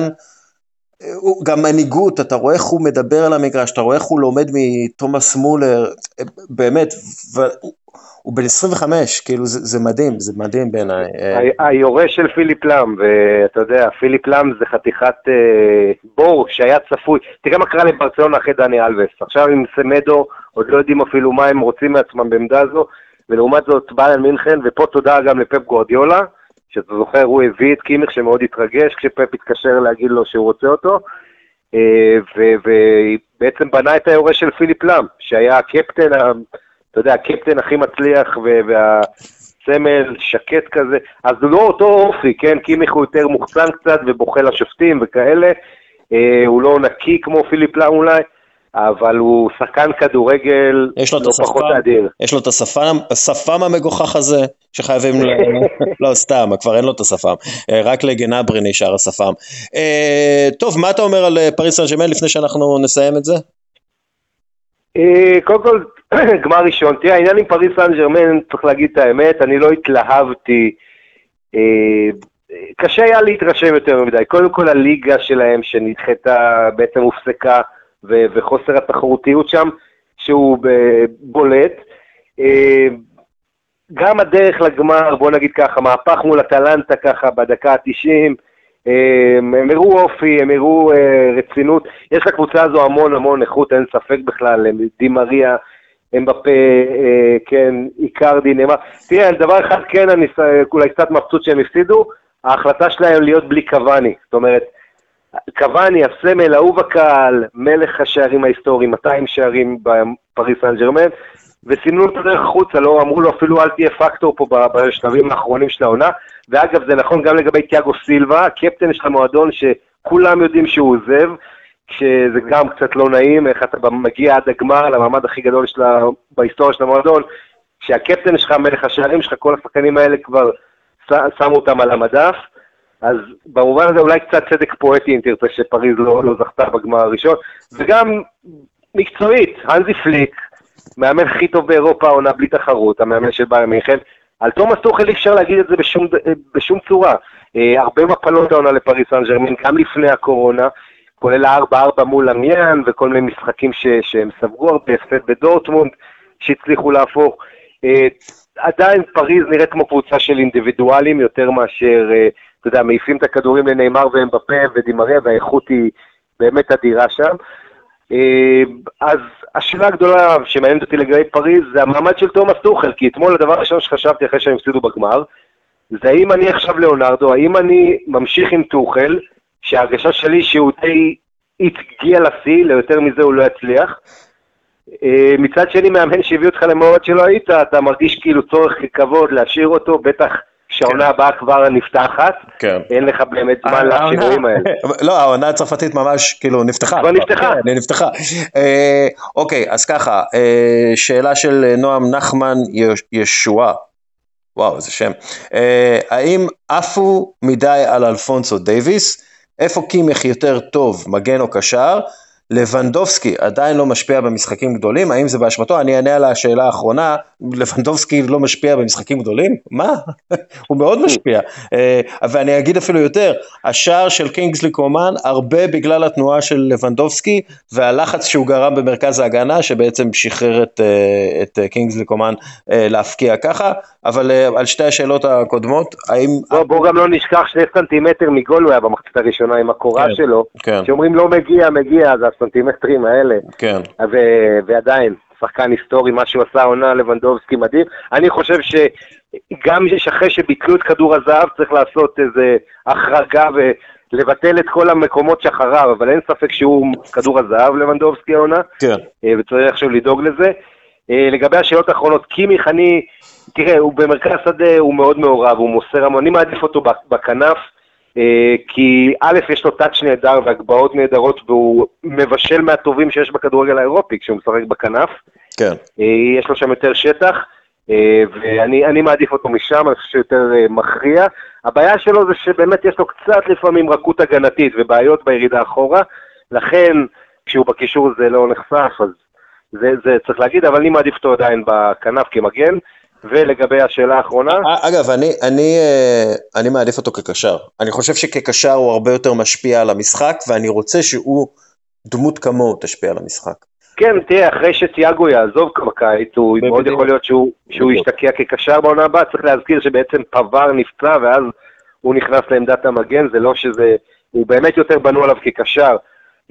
גם מנהיגות, אתה רואה איך הוא מדבר על המגרש, אתה רואה איך הוא לומד מתומאס מולר, באמת, והוא- הוא בן 25, כאילו זה, זה מדהים, זה מדהים בעיניי. אה, היורש של פיליפ לאם, ואתה יודע, פיליפ לאם זה חתיכת אה, בור שהיה צפוי. תראה מה קרה לברצלונה אחרי דני אלווס. עכשיו עם סמדו, עוד לא יודעים אפילו מה הם רוצים מעצמם בעמדה הזו, ולעומת זאת ביירן מינכן, ופה תודה גם לפפ גוארדיולה, שאתה זוכר, הוא הביא את קימיך שמאוד התרגש כשפפ התקשר להגיד לו שהוא רוצה אותו, אה, ובעצם בנה את היורש של פיליפ לאם, שהיה הקפטן, אתה יודע, הקפטן הכי מצליח, ו- וה... סמל שקט כזה, אז הוא לא אותו אופי, כן? קימיך הוא יותר מוחצן קצת ובוכה לשופטים וכאלה, אה, הוא לא נקי כמו פיליפ לאם אולי, אבל הוא שחקן כדורגל לא פחות אדיר. יש לו את השפם, השפם המגוחך הזה, שחייבים, ל... לא סתם, כבר אין לו את השפם, אה, רק לגנברי נשאר השפם. אה, טוב, מה אתה אומר על אה, פריס סן לפני שאנחנו נסיים את זה? קודם כל, גמר ראשון. תראה, העניין עם פריס סן ג'רמן, צריך להגיד את האמת, אני לא התלהבתי. קשה היה להתרשם יותר מדי. קודם כל, הליגה שלהם שנדחתה, בעצם הופסקה, ו- וחוסר התחרותיות שם, שהוא בולט. אה, גם הדרך לגמר, בוא נגיד ככה, מהפך מול אטלנטה ככה בדקה ה-90, הם הם הראו אופי, הם הראו אה, רצינות. יש לקבוצה הזו המון המון איכות, אין ספק בכלל, הם דימריה, אמבפה, אה, כן, איקרדי, נאמר. תראה, דבר אחד כן, אני אולי קצת מבסוט שהם הפסידו, ההחלטה שלהם להיות בלי קוואני. זאת אומרת, קוואני, הסמל, אהוב הקהל, מלך השערים ההיסטוריים, 200 שערים בפריס סן ג'רמן, וסימנו אותו דרך החוצה, לא אמרו לו אפילו אל תהיה פקטור פה בשלבים האחרונים של העונה. ואגב, זה נכון גם לגבי תיאגו סילבה, הקפטן של המועדון שכולם יודעים שהוא עוזב, שזה גם קצת לא נעים, איך אתה מגיע עד הגמר, למעמד הכי גדול שלה, בהיסטוריה של המועדון, כשהקפטן שלך, מלך השערים שלך, כל השחקנים האלה כבר שמו אותם על המדף, אז במובן הזה אולי קצת צדק פואטי, אם תרצה, שפריז לא, לא זכתה בגמר הראשון, וגם מקצועית, הנזי פליק, מאמן הכי טוב באירופה העונה בלי תחרות, המאמן של בייר מינכן, על תומאס טוחל אי אפשר להגיד את זה בשום, בשום צורה. אה, הרבה מפלות העונה לפריס סן ג'רמן, גם לפני הקורונה, כולל ה-4-4 מול אמיאן וכל מיני משחקים ש, שהם ספגו הרבה, הפסד בדורטמונד, שהצליחו להפוך. אה, עדיין פריז נראית כמו קבוצה של אינדיבידואלים יותר מאשר, אה, אתה יודע, מעיפים את הכדורים לנאמר ואמבפה ודימריה, והאיכות היא באמת אדירה שם. אה, אז השאלה הגדולה שמעניינת אותי לגבי פריז זה המעמד של תומאס טוחל, כי אתמול הדבר הראשון שחשבתי אחרי שהם הפסידו בגמר, זה האם אני עכשיו ליאונרדו, האם אני ממשיך עם טוחל, שההרגשה שלי שהוא די הגיע לשיא, ליותר מזה הוא לא יצליח. אה, מצד שני, מאמן שהביא אותך למועד שלא היית, אתה מרגיש כאילו צורך ככבוד להשאיר אותו, בטח כשהעונה הבאה כבר נפתחת, כן. אין לך באמת זמן לשינויים האלה. לא, העונה הצרפתית ממש כאילו נפתחה. כבר נפתחה. כן, נפתחה. אה, אוקיי, אז ככה, אה, שאלה של נועם נחמן יש- ישועה. וואו, איזה שם. אה, האם עפו מדי על אלפונסו דייוויס? איפה קימיך יותר טוב, מגן או קשר? לבנדובסקי עדיין לא משפיע במשחקים גדולים, האם זה באשמתו? אני אענה על השאלה האחרונה, לבנדובסקי לא משפיע במשחקים גדולים? מה? הוא מאוד משפיע. אה, ואני אגיד אפילו יותר, השער של קינגסלי קומן הרבה בגלל התנועה של לבנדובסקי והלחץ שהוא גרם במרכז ההגנה שבעצם שחרר את, אה, את אה, קינגסלי קומן להפקיע ככה, אבל על שתי השאלות הקודמות, האם... בוא, בוא גם לא נשכח שני סנטימטר מגול הוא היה במחצית הראשונה עם הקורה כן, שלו, כן. שאומרים לא מגיע, מגיע, זה הסנטימטרים האלה. כן. ו- ועדיין, שחקן היסטורי, מה שהוא עשה העונה, לבנדובסקי מדהים. אני חושב שגם אחרי שביטלו את כדור הזהב, צריך לעשות איזה החרגה ולבטל את כל המקומות שאחריו, אבל אין ספק שהוא כדור הזהב, לבנדובסקי העונה. כן. אה, וצריך עכשיו לדאוג לזה. אה, לגבי השאלות האחרונות, קימיך, אני, תראה, הוא במרכז שדה, הוא מאוד מעורב, הוא מוסר המון, אני מעדיף אותו בכ- בכנף, כי א', יש לו טאץ' נהדר והגבהות נהדרות, והוא מבשל מהטובים שיש בכדורגל האירופי כשהוא משחק בכנף. כן. אה, יש לו שם יותר שטח, אה, ואני אני מעדיף אותו משם, אני חושב שיותר אה, מכריע. הבעיה שלו זה שבאמת יש לו קצת לפעמים רכות הגנתית ובעיות בירידה אחורה, לכן כשהוא בקישור זה לא נחשף, אז זה, זה צריך להגיד, אבל אני מעדיף אותו עדיין בכנף כמגן. ולגבי השאלה האחרונה, אה, אגב, אני, אני, אה, אני מעדיף אותו כקשר. אני חושב שכקשר הוא הרבה יותר משפיע על המשחק, ואני רוצה שהוא, דמות כמוהו תשפיע על המשחק. כן, תראה, אחרי שתיאגו יעזוב בקיץ, הוא מאוד בדיוק. יכול להיות שהוא, שהוא. ישתקע כקשר בעונה הבאה, צריך להזכיר שבעצם פבר נפצע ואז הוא נכנס לעמדת המגן, זה לא שזה, הוא באמת יותר בנו עליו כקשר.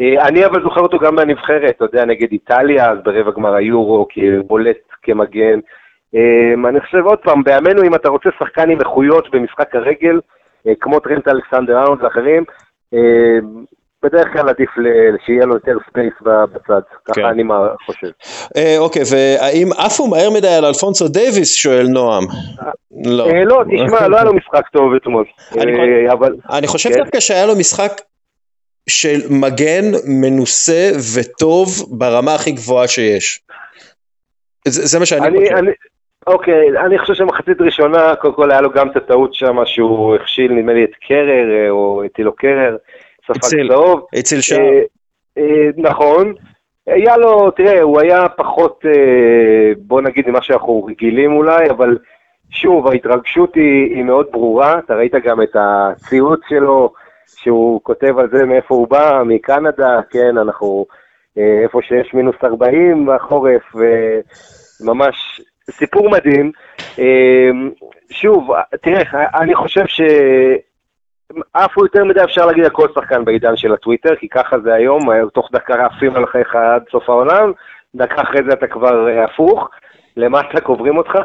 אה, אני אבל זוכר אותו גם מהנבחרת, אתה יודע, נגד איטליה, אז ברבע גמר היורו, כבולט כמגן. אה, אני חושב עוד פעם, בימינו אם אתה רוצה שחקן עם איכויות במשחק הרגל, אה, כמו טרנט אלכסנדר ארנולד ואחרים, אה, בדרך כלל עדיף שיהיה לו יותר space בצד, כן. ככה אני מה- חושב. אה, אוקיי, והאם עפו מהר מדי על אלפונסו דייוויס, שואל נועם. לא. אה, לא, תשמע, לא היה לו משחק טוב אתמול. אני. אני חושב כן. דווקא שהיה לו משחק של מגן מנוסה וטוב ברמה הכי גבוהה שיש. זה, זה מה שאני אני, חושב. אוקיי, אני חושב שמחצית ראשונה, קודם כל היה לו גם את הטעות שם שהוא הכשיל, נדמה לי, את קרר, אה, או הטילו קרר, ספג צהוב. הציל שער. אה, אה, נכון. היה לו, תראה, הוא היה פחות, אה, בוא נגיד, ממה שאנחנו רגילים אולי, אבל שוב, ההתרגשות היא, היא מאוד ברורה. אתה ראית גם את הציוץ שלו, שהוא כותב על זה מאיפה הוא בא, מקנדה, כן, אנחנו אה, איפה שיש מינוס 40 בחורף, וממש סיפור מדהים. אה, שוב, תראה, אני חושב ש... עפו יותר מדי אפשר להגיד על כל שחקן בעידן של הטוויטר, כי ככה זה היום, תוך דקה עפים עליך עד סוף העולם, דקה אחרי זה אתה כבר אה, הפוך, למטה קוברים אותך.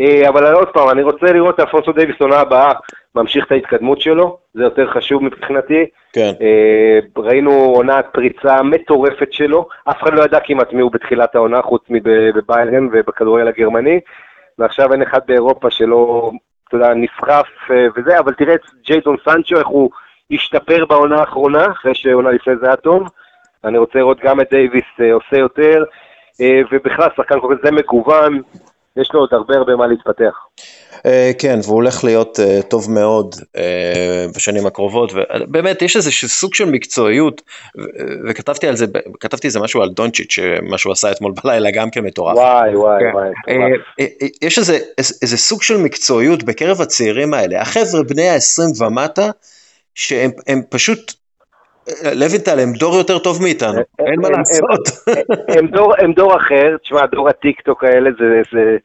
אה, אבל עוד פעם, אני רוצה לראות את אלפונסו דייוויס עונה הבאה, ממשיך את ההתקדמות שלו, זה יותר חשוב מבחינתי. כן. אה, ראינו עונת פריצה מטורפת שלו, אף אחד לא ידע כמעט מי הוא בתחילת העונה, חוץ מבביירן ובכדורגל הגרמני, ועכשיו אין אחד באירופה שלא, אתה יודע, נסחף אה, וזה, אבל תראה את ג'יידון סנצ'ו, איך הוא השתפר בעונה האחרונה, אחרי שעונה לפני זה היה טוב. אני רוצה לראות גם את דייוויס אה, עושה יותר, ובכלל, שחקן כל כך זה מגוון, יש לו עוד הרבה הרבה מה להתפתח. אה, כן, והוא הולך להיות אה, טוב מאוד אה, בשנים הקרובות, ובאמת יש איזה סוג של מקצועיות, וכתבתי על זה, כתבתי איזה משהו על דונצ'יץ', מה שהוא עשה אתמול בלילה, גם כן מטורף. וואי, וואי, כן. וואי, מטורף. יש איזה, סוג של מקצועיות בקרב הצעירים האלה, החבר'ה בני ה-20 ומטה, שהם הם פשוט, לוינטל הם דור יותר טוב מאיתנו, אין מה לעשות. הם דור, אחר, תשמע, דור הטיק טוק האלה זה, זה,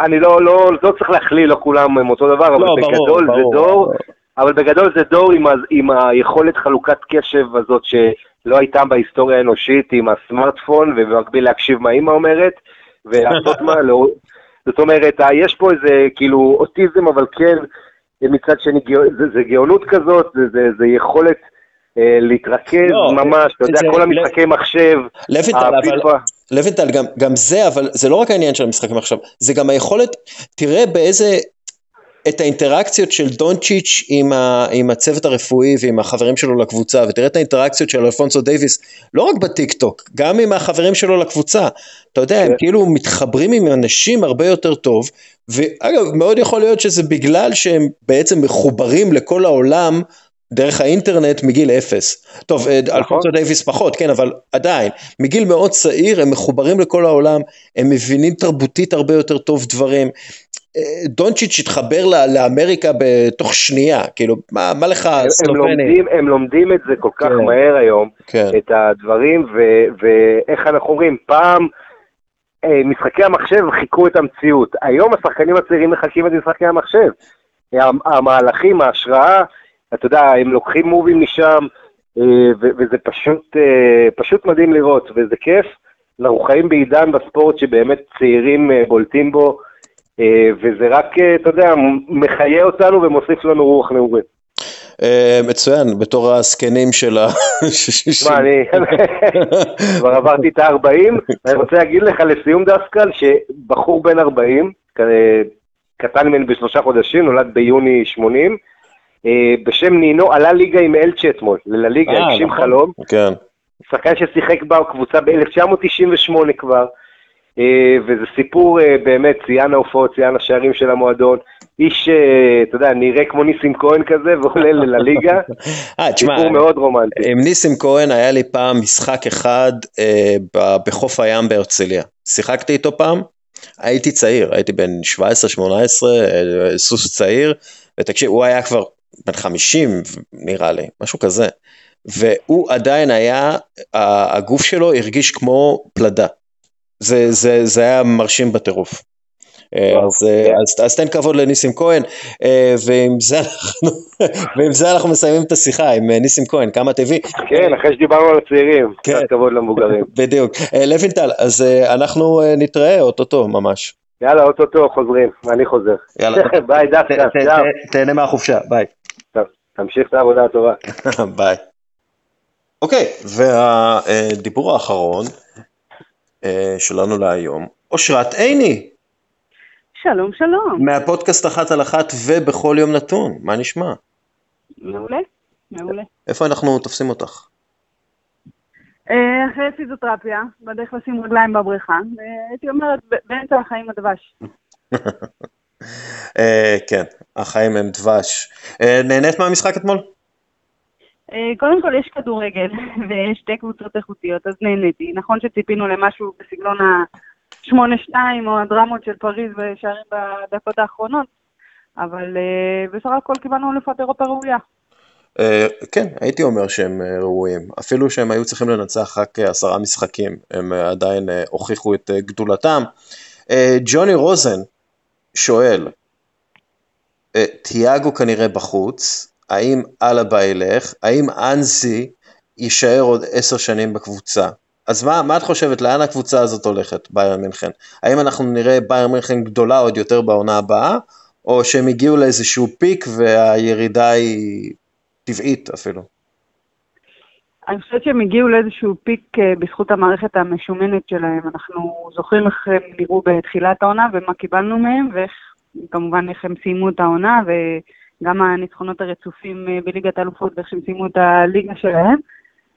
אני לא, לא, לא צריך להכליל, לא כולם הם אותו דבר, אבל לא, בגדול זה. דור, אבל בגדול זה דור עם, עם היכולת חלוקת קשב הזאת שלא הייתה בהיסטוריה האנושית, עם הסמארטפון, ובמקביל להקשיב מה אימא אומרת, ולעשות מה, לא, זאת אומרת, יש פה איזה כאילו אוטיזם, אבל כן, מצד שני, זה, זה גאונות כזאת, זה, זה, זה יכולת להתרכז לא, ממש, אתה יודע, זה- כל המשחקי מחשב, הפיפ"א. לוינטל, גם, גם זה, אבל זה לא רק העניין של המשחקים עכשיו, זה גם היכולת, תראה באיזה, את האינטראקציות של דונצ'יץ' עם, ה, עם הצוות הרפואי ועם החברים שלו לקבוצה, ותראה את האינטראקציות של אלפונסו דייוויס, לא רק בטיק טוק, גם עם החברים שלו לקבוצה. אתה יודע, הם כאילו מתחברים עם אנשים הרבה יותר טוב, ואגב, מאוד יכול להיות שזה בגלל שהם בעצם מחוברים לכל העולם, דרך האינטרנט מגיל אפס. טוב, אה, אלפונסו דייוויס פחות, כן, אבל עדיין, מגיל מאוד צעיר הם מחוברים לכל העולם, הם מבינים תרבותית הרבה יותר טוב דברים. אה, דונצ'יץ' התחבר לאמריקה בתוך שנייה, כאילו, מה, מה לך הם, הם, סלובני? לומדים, הם לומדים את זה כל כך כן. מהר היום, כן. את הדברים, ו- ואיך אנחנו אומרים, פעם אה, משחקי המחשב חיכו את המציאות, היום השחקנים הצעירים מחקים את משחקי המחשב. המ- המהלכים, ההשראה, אתה יודע, הם לוקחים מובים משם, אה, וזה פשוט, אה, פשוט מדהים לראות, וזה כיף. אנחנו חיים בעידן בספורט שבאמת צעירים אה, בולטים בו, וזה רק, אתה יודע, מחיה אותנו ומוסיף לנו רוח נעורים. מצוין, בתור הזקנים של ה... תשמע, אני כבר עברתי את ה-40, אני רוצה להגיד לך לסיום דסקל, שבחור בן 40, כ- קטן ממני בשלושה חודשים, נולד ביוני 80, אה, בשם נינו, עלה ליגה עם אלצ'ה אתמול, לליגה, אה, הגשים נכון. חלום, כן. שחקן ששיחק בקבוצה ב-1998 כבר, אה, וזה סיפור אה, באמת, שיאן ההופעות, שיאן השערים של המועדון, איש, אה, אתה יודע, נראה כמו ניסים כהן כזה, ועולה לליגה, אה, תשמע, סיפור מאוד רומנטי. עם ניסים כהן היה לי פעם משחק אחד אה, בחוף הים בהרצליה. שיחקתי איתו פעם, הייתי צעיר, הייתי בן 17-18, אה, סוס צעיר, ותקשיב, הוא היה כבר בן 50 נראה לי, משהו כזה. והוא עדיין היה, הגוף שלו הרגיש כמו פלדה. זה, זה, זה היה מרשים בטירוף. אז, אה, אז, אז תן כבוד לניסים כהן, אה, ועם זה אנחנו, ועם זה אנחנו מסיימים את השיחה עם אה, ניסים כהן, כמה טבעי. כן, אחרי שדיברנו על הצעירים, כן. קצת כבוד למבוגרים. בדיוק. לוינטל, אז אנחנו אה, נתראה אוטוטו ממש. יאללה, אוטוטו חוזרים, אני חוזר. יאללה. ביי. ת- תהנה מהחופשה, ביי. תמשיך את העבודה הטובה. ביי. אוקיי, והדיבור האחרון אה, שלנו להיום, אושרת עיני, שלום, שלום. מהפודקאסט אחת על אחת ובכל יום נתון, מה נשמע? מעולה, מעולה. איפה אנחנו תופסים אותך? אה, אחרי פיזיותרפיה, בדרך לשים רגליים בבריכה, הייתי אומרת, באמצע החיים הדבש. אה, כן, החיים הם דבש. אה, נהנית מהמשחק אתמול? קודם כל יש כדורגל ויש שתי קבוצות איכותיות, אז נהניתי. נכון שציפינו למשהו בסגנון ה-8-2 או הדרמות של פריז ושערים בדקות האחרונות, אבל בסך הכל קיבלנו אלופת אירופה ראויה. אה, כן, הייתי אומר שהם אה, ראויים. אפילו שהם היו צריכים לנצח רק אה, עשרה משחקים, הם עדיין הוכיחו את גדולתם. ג'וני רוזן שואל, תיאגו כנראה בחוץ, האם אלבה ילך, האם אנזי יישאר עוד עשר שנים בקבוצה? אז מה, מה את חושבת, לאן הקבוצה הזאת הולכת, בייר מינכן? האם אנחנו נראה בייר מינכן גדולה עוד יותר בעונה הבאה, או שהם הגיעו לאיזשהו פיק והירידה היא טבעית אפילו. אני חושבת שהם הגיעו לאיזשהו פיק אה, בזכות המערכת המשומנת שלהם. אנחנו זוכרים איך הם נראו בתחילת העונה ומה קיבלנו מהם, ואיך, כמובן, איך הם סיימו את העונה, וגם הניצחונות הרצופים אה, בליגת האלופות ואיך שהם סיימו את הליגה שלהם.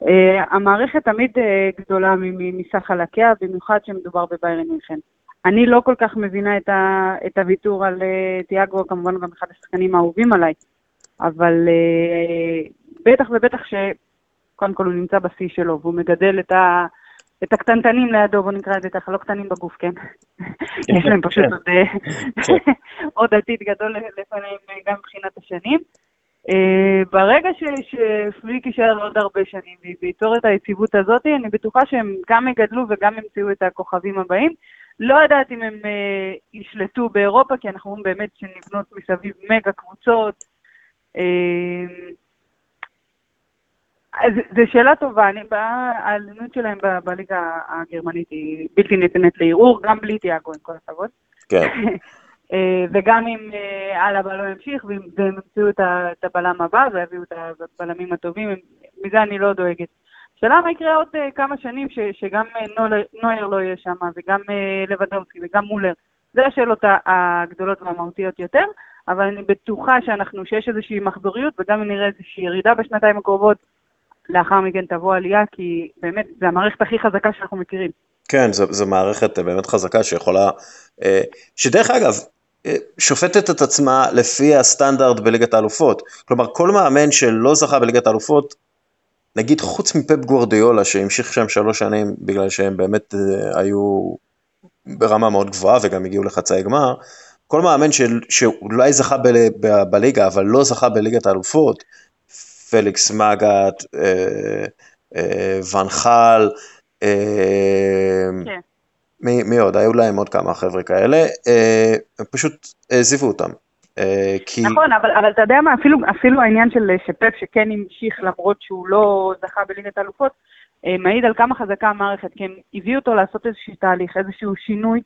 Uh, המערכת תמיד גדולה מסך חלקיה, במיוחד כשמדובר בביירן מינכן. אני לא כל כך מבינה את, ה, את הוויתור על תיאגו, כמובן גם אחד השחקנים האהובים עליי. אבל בטח ובטח שקודם כל הוא נמצא בשיא שלו, והוא מגדל את, ה, את הקטנטנים לידו, בוא נקרא לזה ככה, לא קטנים בגוף, כן? יש להם פשוט עוד, אה, עוד עתיד גדול לפניהם גם מבחינת השנים. Uh, ברגע שפליק יישאר עוד הרבה שנים וייצור את היציבות הזאת, אני בטוחה שהם גם יגדלו וגם ימצאו את הכוכבים הבאים. לא יודעת אם הם uh, ישלטו באירופה, כי אנחנו רואים באמת שנבנות מסביב מגה קבוצות, אז זו שאלה טובה, אני, העליונות שלהם בליגה הגרמנית היא בלתי ניתנת לערעור, גם בלי תיאגו, עם כל הכבוד. כן. אה, וגם אם אה, אלבה לא ימשיך, והם ימצאו את הבלם הבא ויביאו את הבלמים הטובים, מזה אני לא דואגת. השאלה מה יקרה עוד אה, כמה שנים שגם נויר לא יהיה שם, וגם לבדובסקי וגם מולר. זה השאלות הגדולות והמהותיות יותר. אבל אני בטוחה שאנחנו, שיש איזושהי מחזוריות, וגם אם נראה איזושהי ירידה בשנתיים הקרובות, לאחר מכן תבוא עלייה, כי באמת, זו המערכת הכי חזקה שאנחנו מכירים. כן, זו, מערכת באמת חזקה שיכולה, אה, שדרך אגב, אה, שופטת את עצמה לפי הסטנדרט בליגת האלופות. כלומר, כל מאמן שלא זכה בליגת האלופות, נגיד חוץ מפפ גוורדיולה שהמשיך שם שלוש שנים בגלל שהם באמת אה, היו ברמה מאוד גבוהה וגם הגיעו לחצאי גמר, כל מאמן שאולי זכה בליגה, אבל לא זכה בליגת האלופות, פליקס מגאט, אה, אה, ונחל, אה, כן. מי, מי עוד? היו להם עוד כמה חבר'ה כאלה, פשוט העזיבו אותם. כי... נכון, אבל, אבל אתה יודע מה, אפילו, אפילו העניין של שפפ שכן המשיך למרות שהוא לא זכה בליגת האלופות, אה, מעיד על כמה חזקה המערכת, כי הם הביאו אותו לעשות איזשהו תהליך, איזשהו שינוי,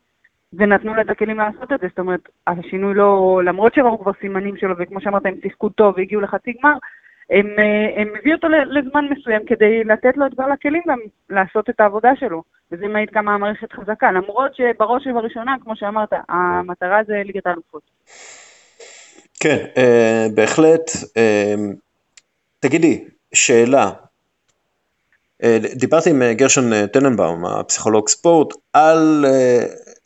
ונתנו לה את הכלים לעשות את זה, זאת אומרת, השינוי לא, למרות שראו כבר סימנים שלו, וכמו שאמרת, הם שיחקו טוב והגיעו לחצי גמר, הם, אה, הם הביאו אותו לזמן מסוים כדי לתת לו את כל הכלים גם לעשות את העבודה שלו, וזה מעיד כמה המערכת חזקה, למרות שבראש ובראשונה, כמו שאמרת, המטרה זה ליגת האלופות. כן, אה, בהחלט. אה, תגידי, שאלה, אה, דיברתי עם אה, גרשון אה, טננבאום, הפסיכולוג ספורט, על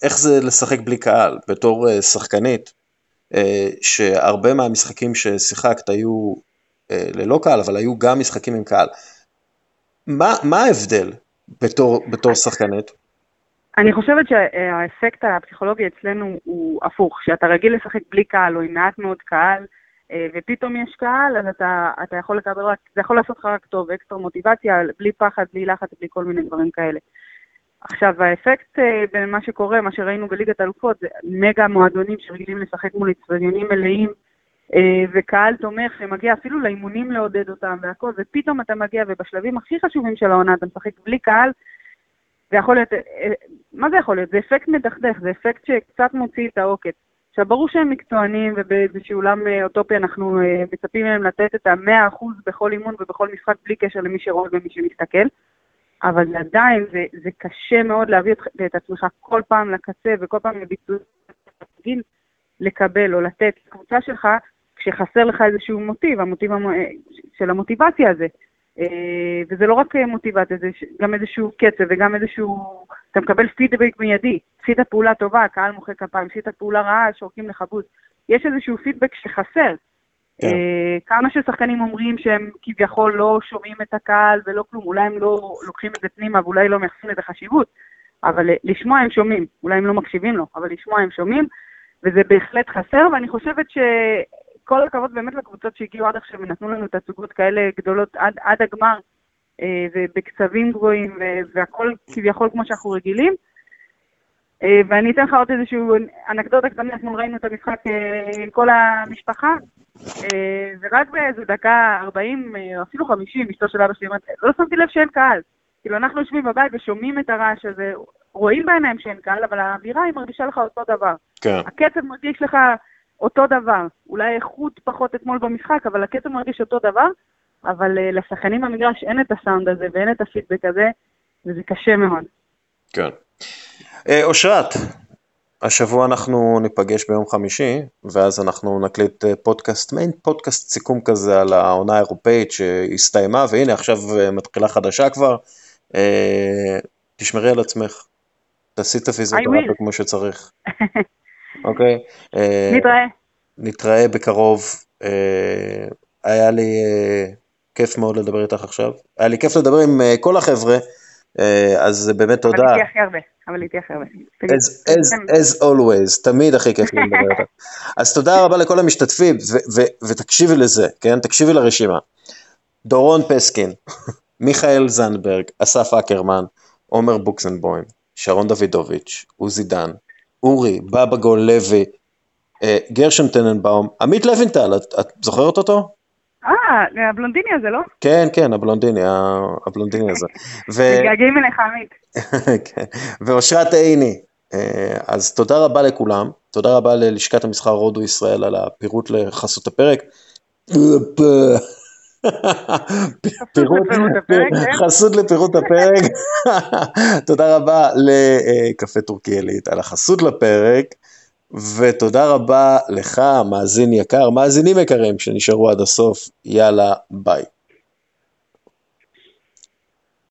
איך זה לשחק בלי קהל, בתור שחקנית, שהרבה מהמשחקים ששיחקת היו ללא קהל, אבל היו גם משחקים עם קהל. מה, מה ההבדל בתור, בתור שחקנית? אני חושבת שהאפקט הפסיכולוגי אצלנו הוא הפוך, שאתה רגיל לשחק בלי קהל או עם מעט מאוד קהל, אה, ופתאום יש קהל, אז אתה, אתה יכול לקבל רק, זה יכול לעשות לך רק טוב, אקסטרה מוטיבציה, בלי פחד, בלי לחץ, בלי כל מיני דברים כאלה. עכשיו, האפקט אה, במה שקורה, מה שראינו בליגת אלופות, זה מגה מועדונים שרגילים לשחק מול אצטדיונים מלאים, אה, וקהל תומך שמגיע אפילו לאימונים לעודד אותם והכל, ופתאום אתה מגיע, ובשלבים הכי חשובים של העונה אתה משחק בלי קהל, זה יכול להיות, מה זה יכול להיות? זה אפקט מדכדך, זה אפקט שקצת מוציא את העוקץ. עכשיו, ברור שהם מקצוענים ובאיזשהו עולם אה, אוטופי אנחנו אה, מצפים מהם לתת את המאה אחוז בכל אימון ובכל משחק בלי קשר למי שרואה ומי שמסתכל, אבל עדיין זה, זה קשה מאוד להביא את, עצמך כל פעם לקצה וכל פעם לביצוע לקבל או לתת לקבוצה שלך כשחסר לך איזשהו מוטיב, המוטיב המ... של המוטיבציה הזה. אה, וזה לא רק מוטיבציה, זה גם איזשהו קצב וגם איזשהו... אתה מקבל פידבק מיידי. עשית פעולה טובה, קהל מוחא כפיים, עשית פעולה רעה, שורקים לך בוז. יש איזשהו פידבק שחסר. כן. אה, כמה ששחקנים אומרים שהם כביכול לא שומעים את הקהל ולא כלום, אולי הם לא לוקחים את זה פנימה ואולי לא מייחסים לזה חשיבות, אבל אה, לשמוע הם שומעים, אולי הם לא מקשיבים לו, אבל לשמוע הם שומעים, וזה בהחלט חסר, ואני חושבת שכל הכבוד באמת לקבוצות שהגיעו עד עכשיו ונתנו לנו תצוגות כאלה גדולות עד, עד הגמר, אה, ובקצבים גבוהים, והכל כביכול כמו שאנחנו רגילים. אה, ואני אתן לך עוד איזושהי אנקדוטה קטנה, אתמול ראינו את המשחק אה, עם כל המשפחה, אה, ורק באיזה דקה 40, אה, אפילו 50, אשתו של אבא שלי אומרת, לא שמתי לב שאין קהל. כאילו, אנחנו יושבים בבית ושומעים את הרעש הזה, רואים בעיניים שאין קהל, אבל האווירה היא מרגישה לך אותו דבר. כן. הקצב מרגיש לך אותו דבר. אולי איכות פחות אתמול במשחק, אבל הקצב מרגיש אותו דבר, אבל אה, לשחקנים במגרש אין את הסאונד הזה ואין את הפידבק הזה, וזה קשה מאוד. כן. אה, אושרת, השבוע אנחנו ניפגש ביום חמישי, ואז אנחנו נקליט אה, פודקאסט, מעין פודקאסט סיכום כזה על העונה האירופאית שהסתיימה, והנה עכשיו אה, מתחילה חדשה כבר. אה, תשמרי על עצמך, תעשי את הפיזיותרפיה. כמו שצריך, אוקיי? אה, נתראה. נתראה בקרוב. אה, היה לי אה, כיף מאוד לדבר איתך עכשיו. היה לי כיף לדבר עם כל החבר'ה, אז באמת תודה. אבל הכי הרבה, אבל איתי הכי הרבה. as, as, as always, תמיד הכי כיף לדבר איתך. אז תודה רבה לכל המשתתפים, ו- ו- ותקשיבי לזה, כן? תקשיבי לרשימה. דורון פסקין, מיכאל זנדברג, אסף אקרמן, עומר בוקסנבוים, שרון דוידוביץ', עוזי דן, אורי, בבא גול לוי, אה, גרשון טננבאום, עמית לוינטל, את, את זוכרת אותו? אה, הבלונדיני הזה, לא? כן, כן, הבלונדיני, הבלונדיני הזה. ו- מתגעגעים אליך, עמית. כן, ואושרת עיני. אה, אז תודה רבה לכולם, תודה רבה ללשכת המסחר הודו ישראל על הפירוט לחסות הפרק. פירוט, חסות לפירוט הפרק. תודה רבה לקפה טורקי עילית על החסות לפרק, ותודה רבה לך, מאזין יקר, מאזינים יקרים שנשארו עד הסוף, יאללה, ביי.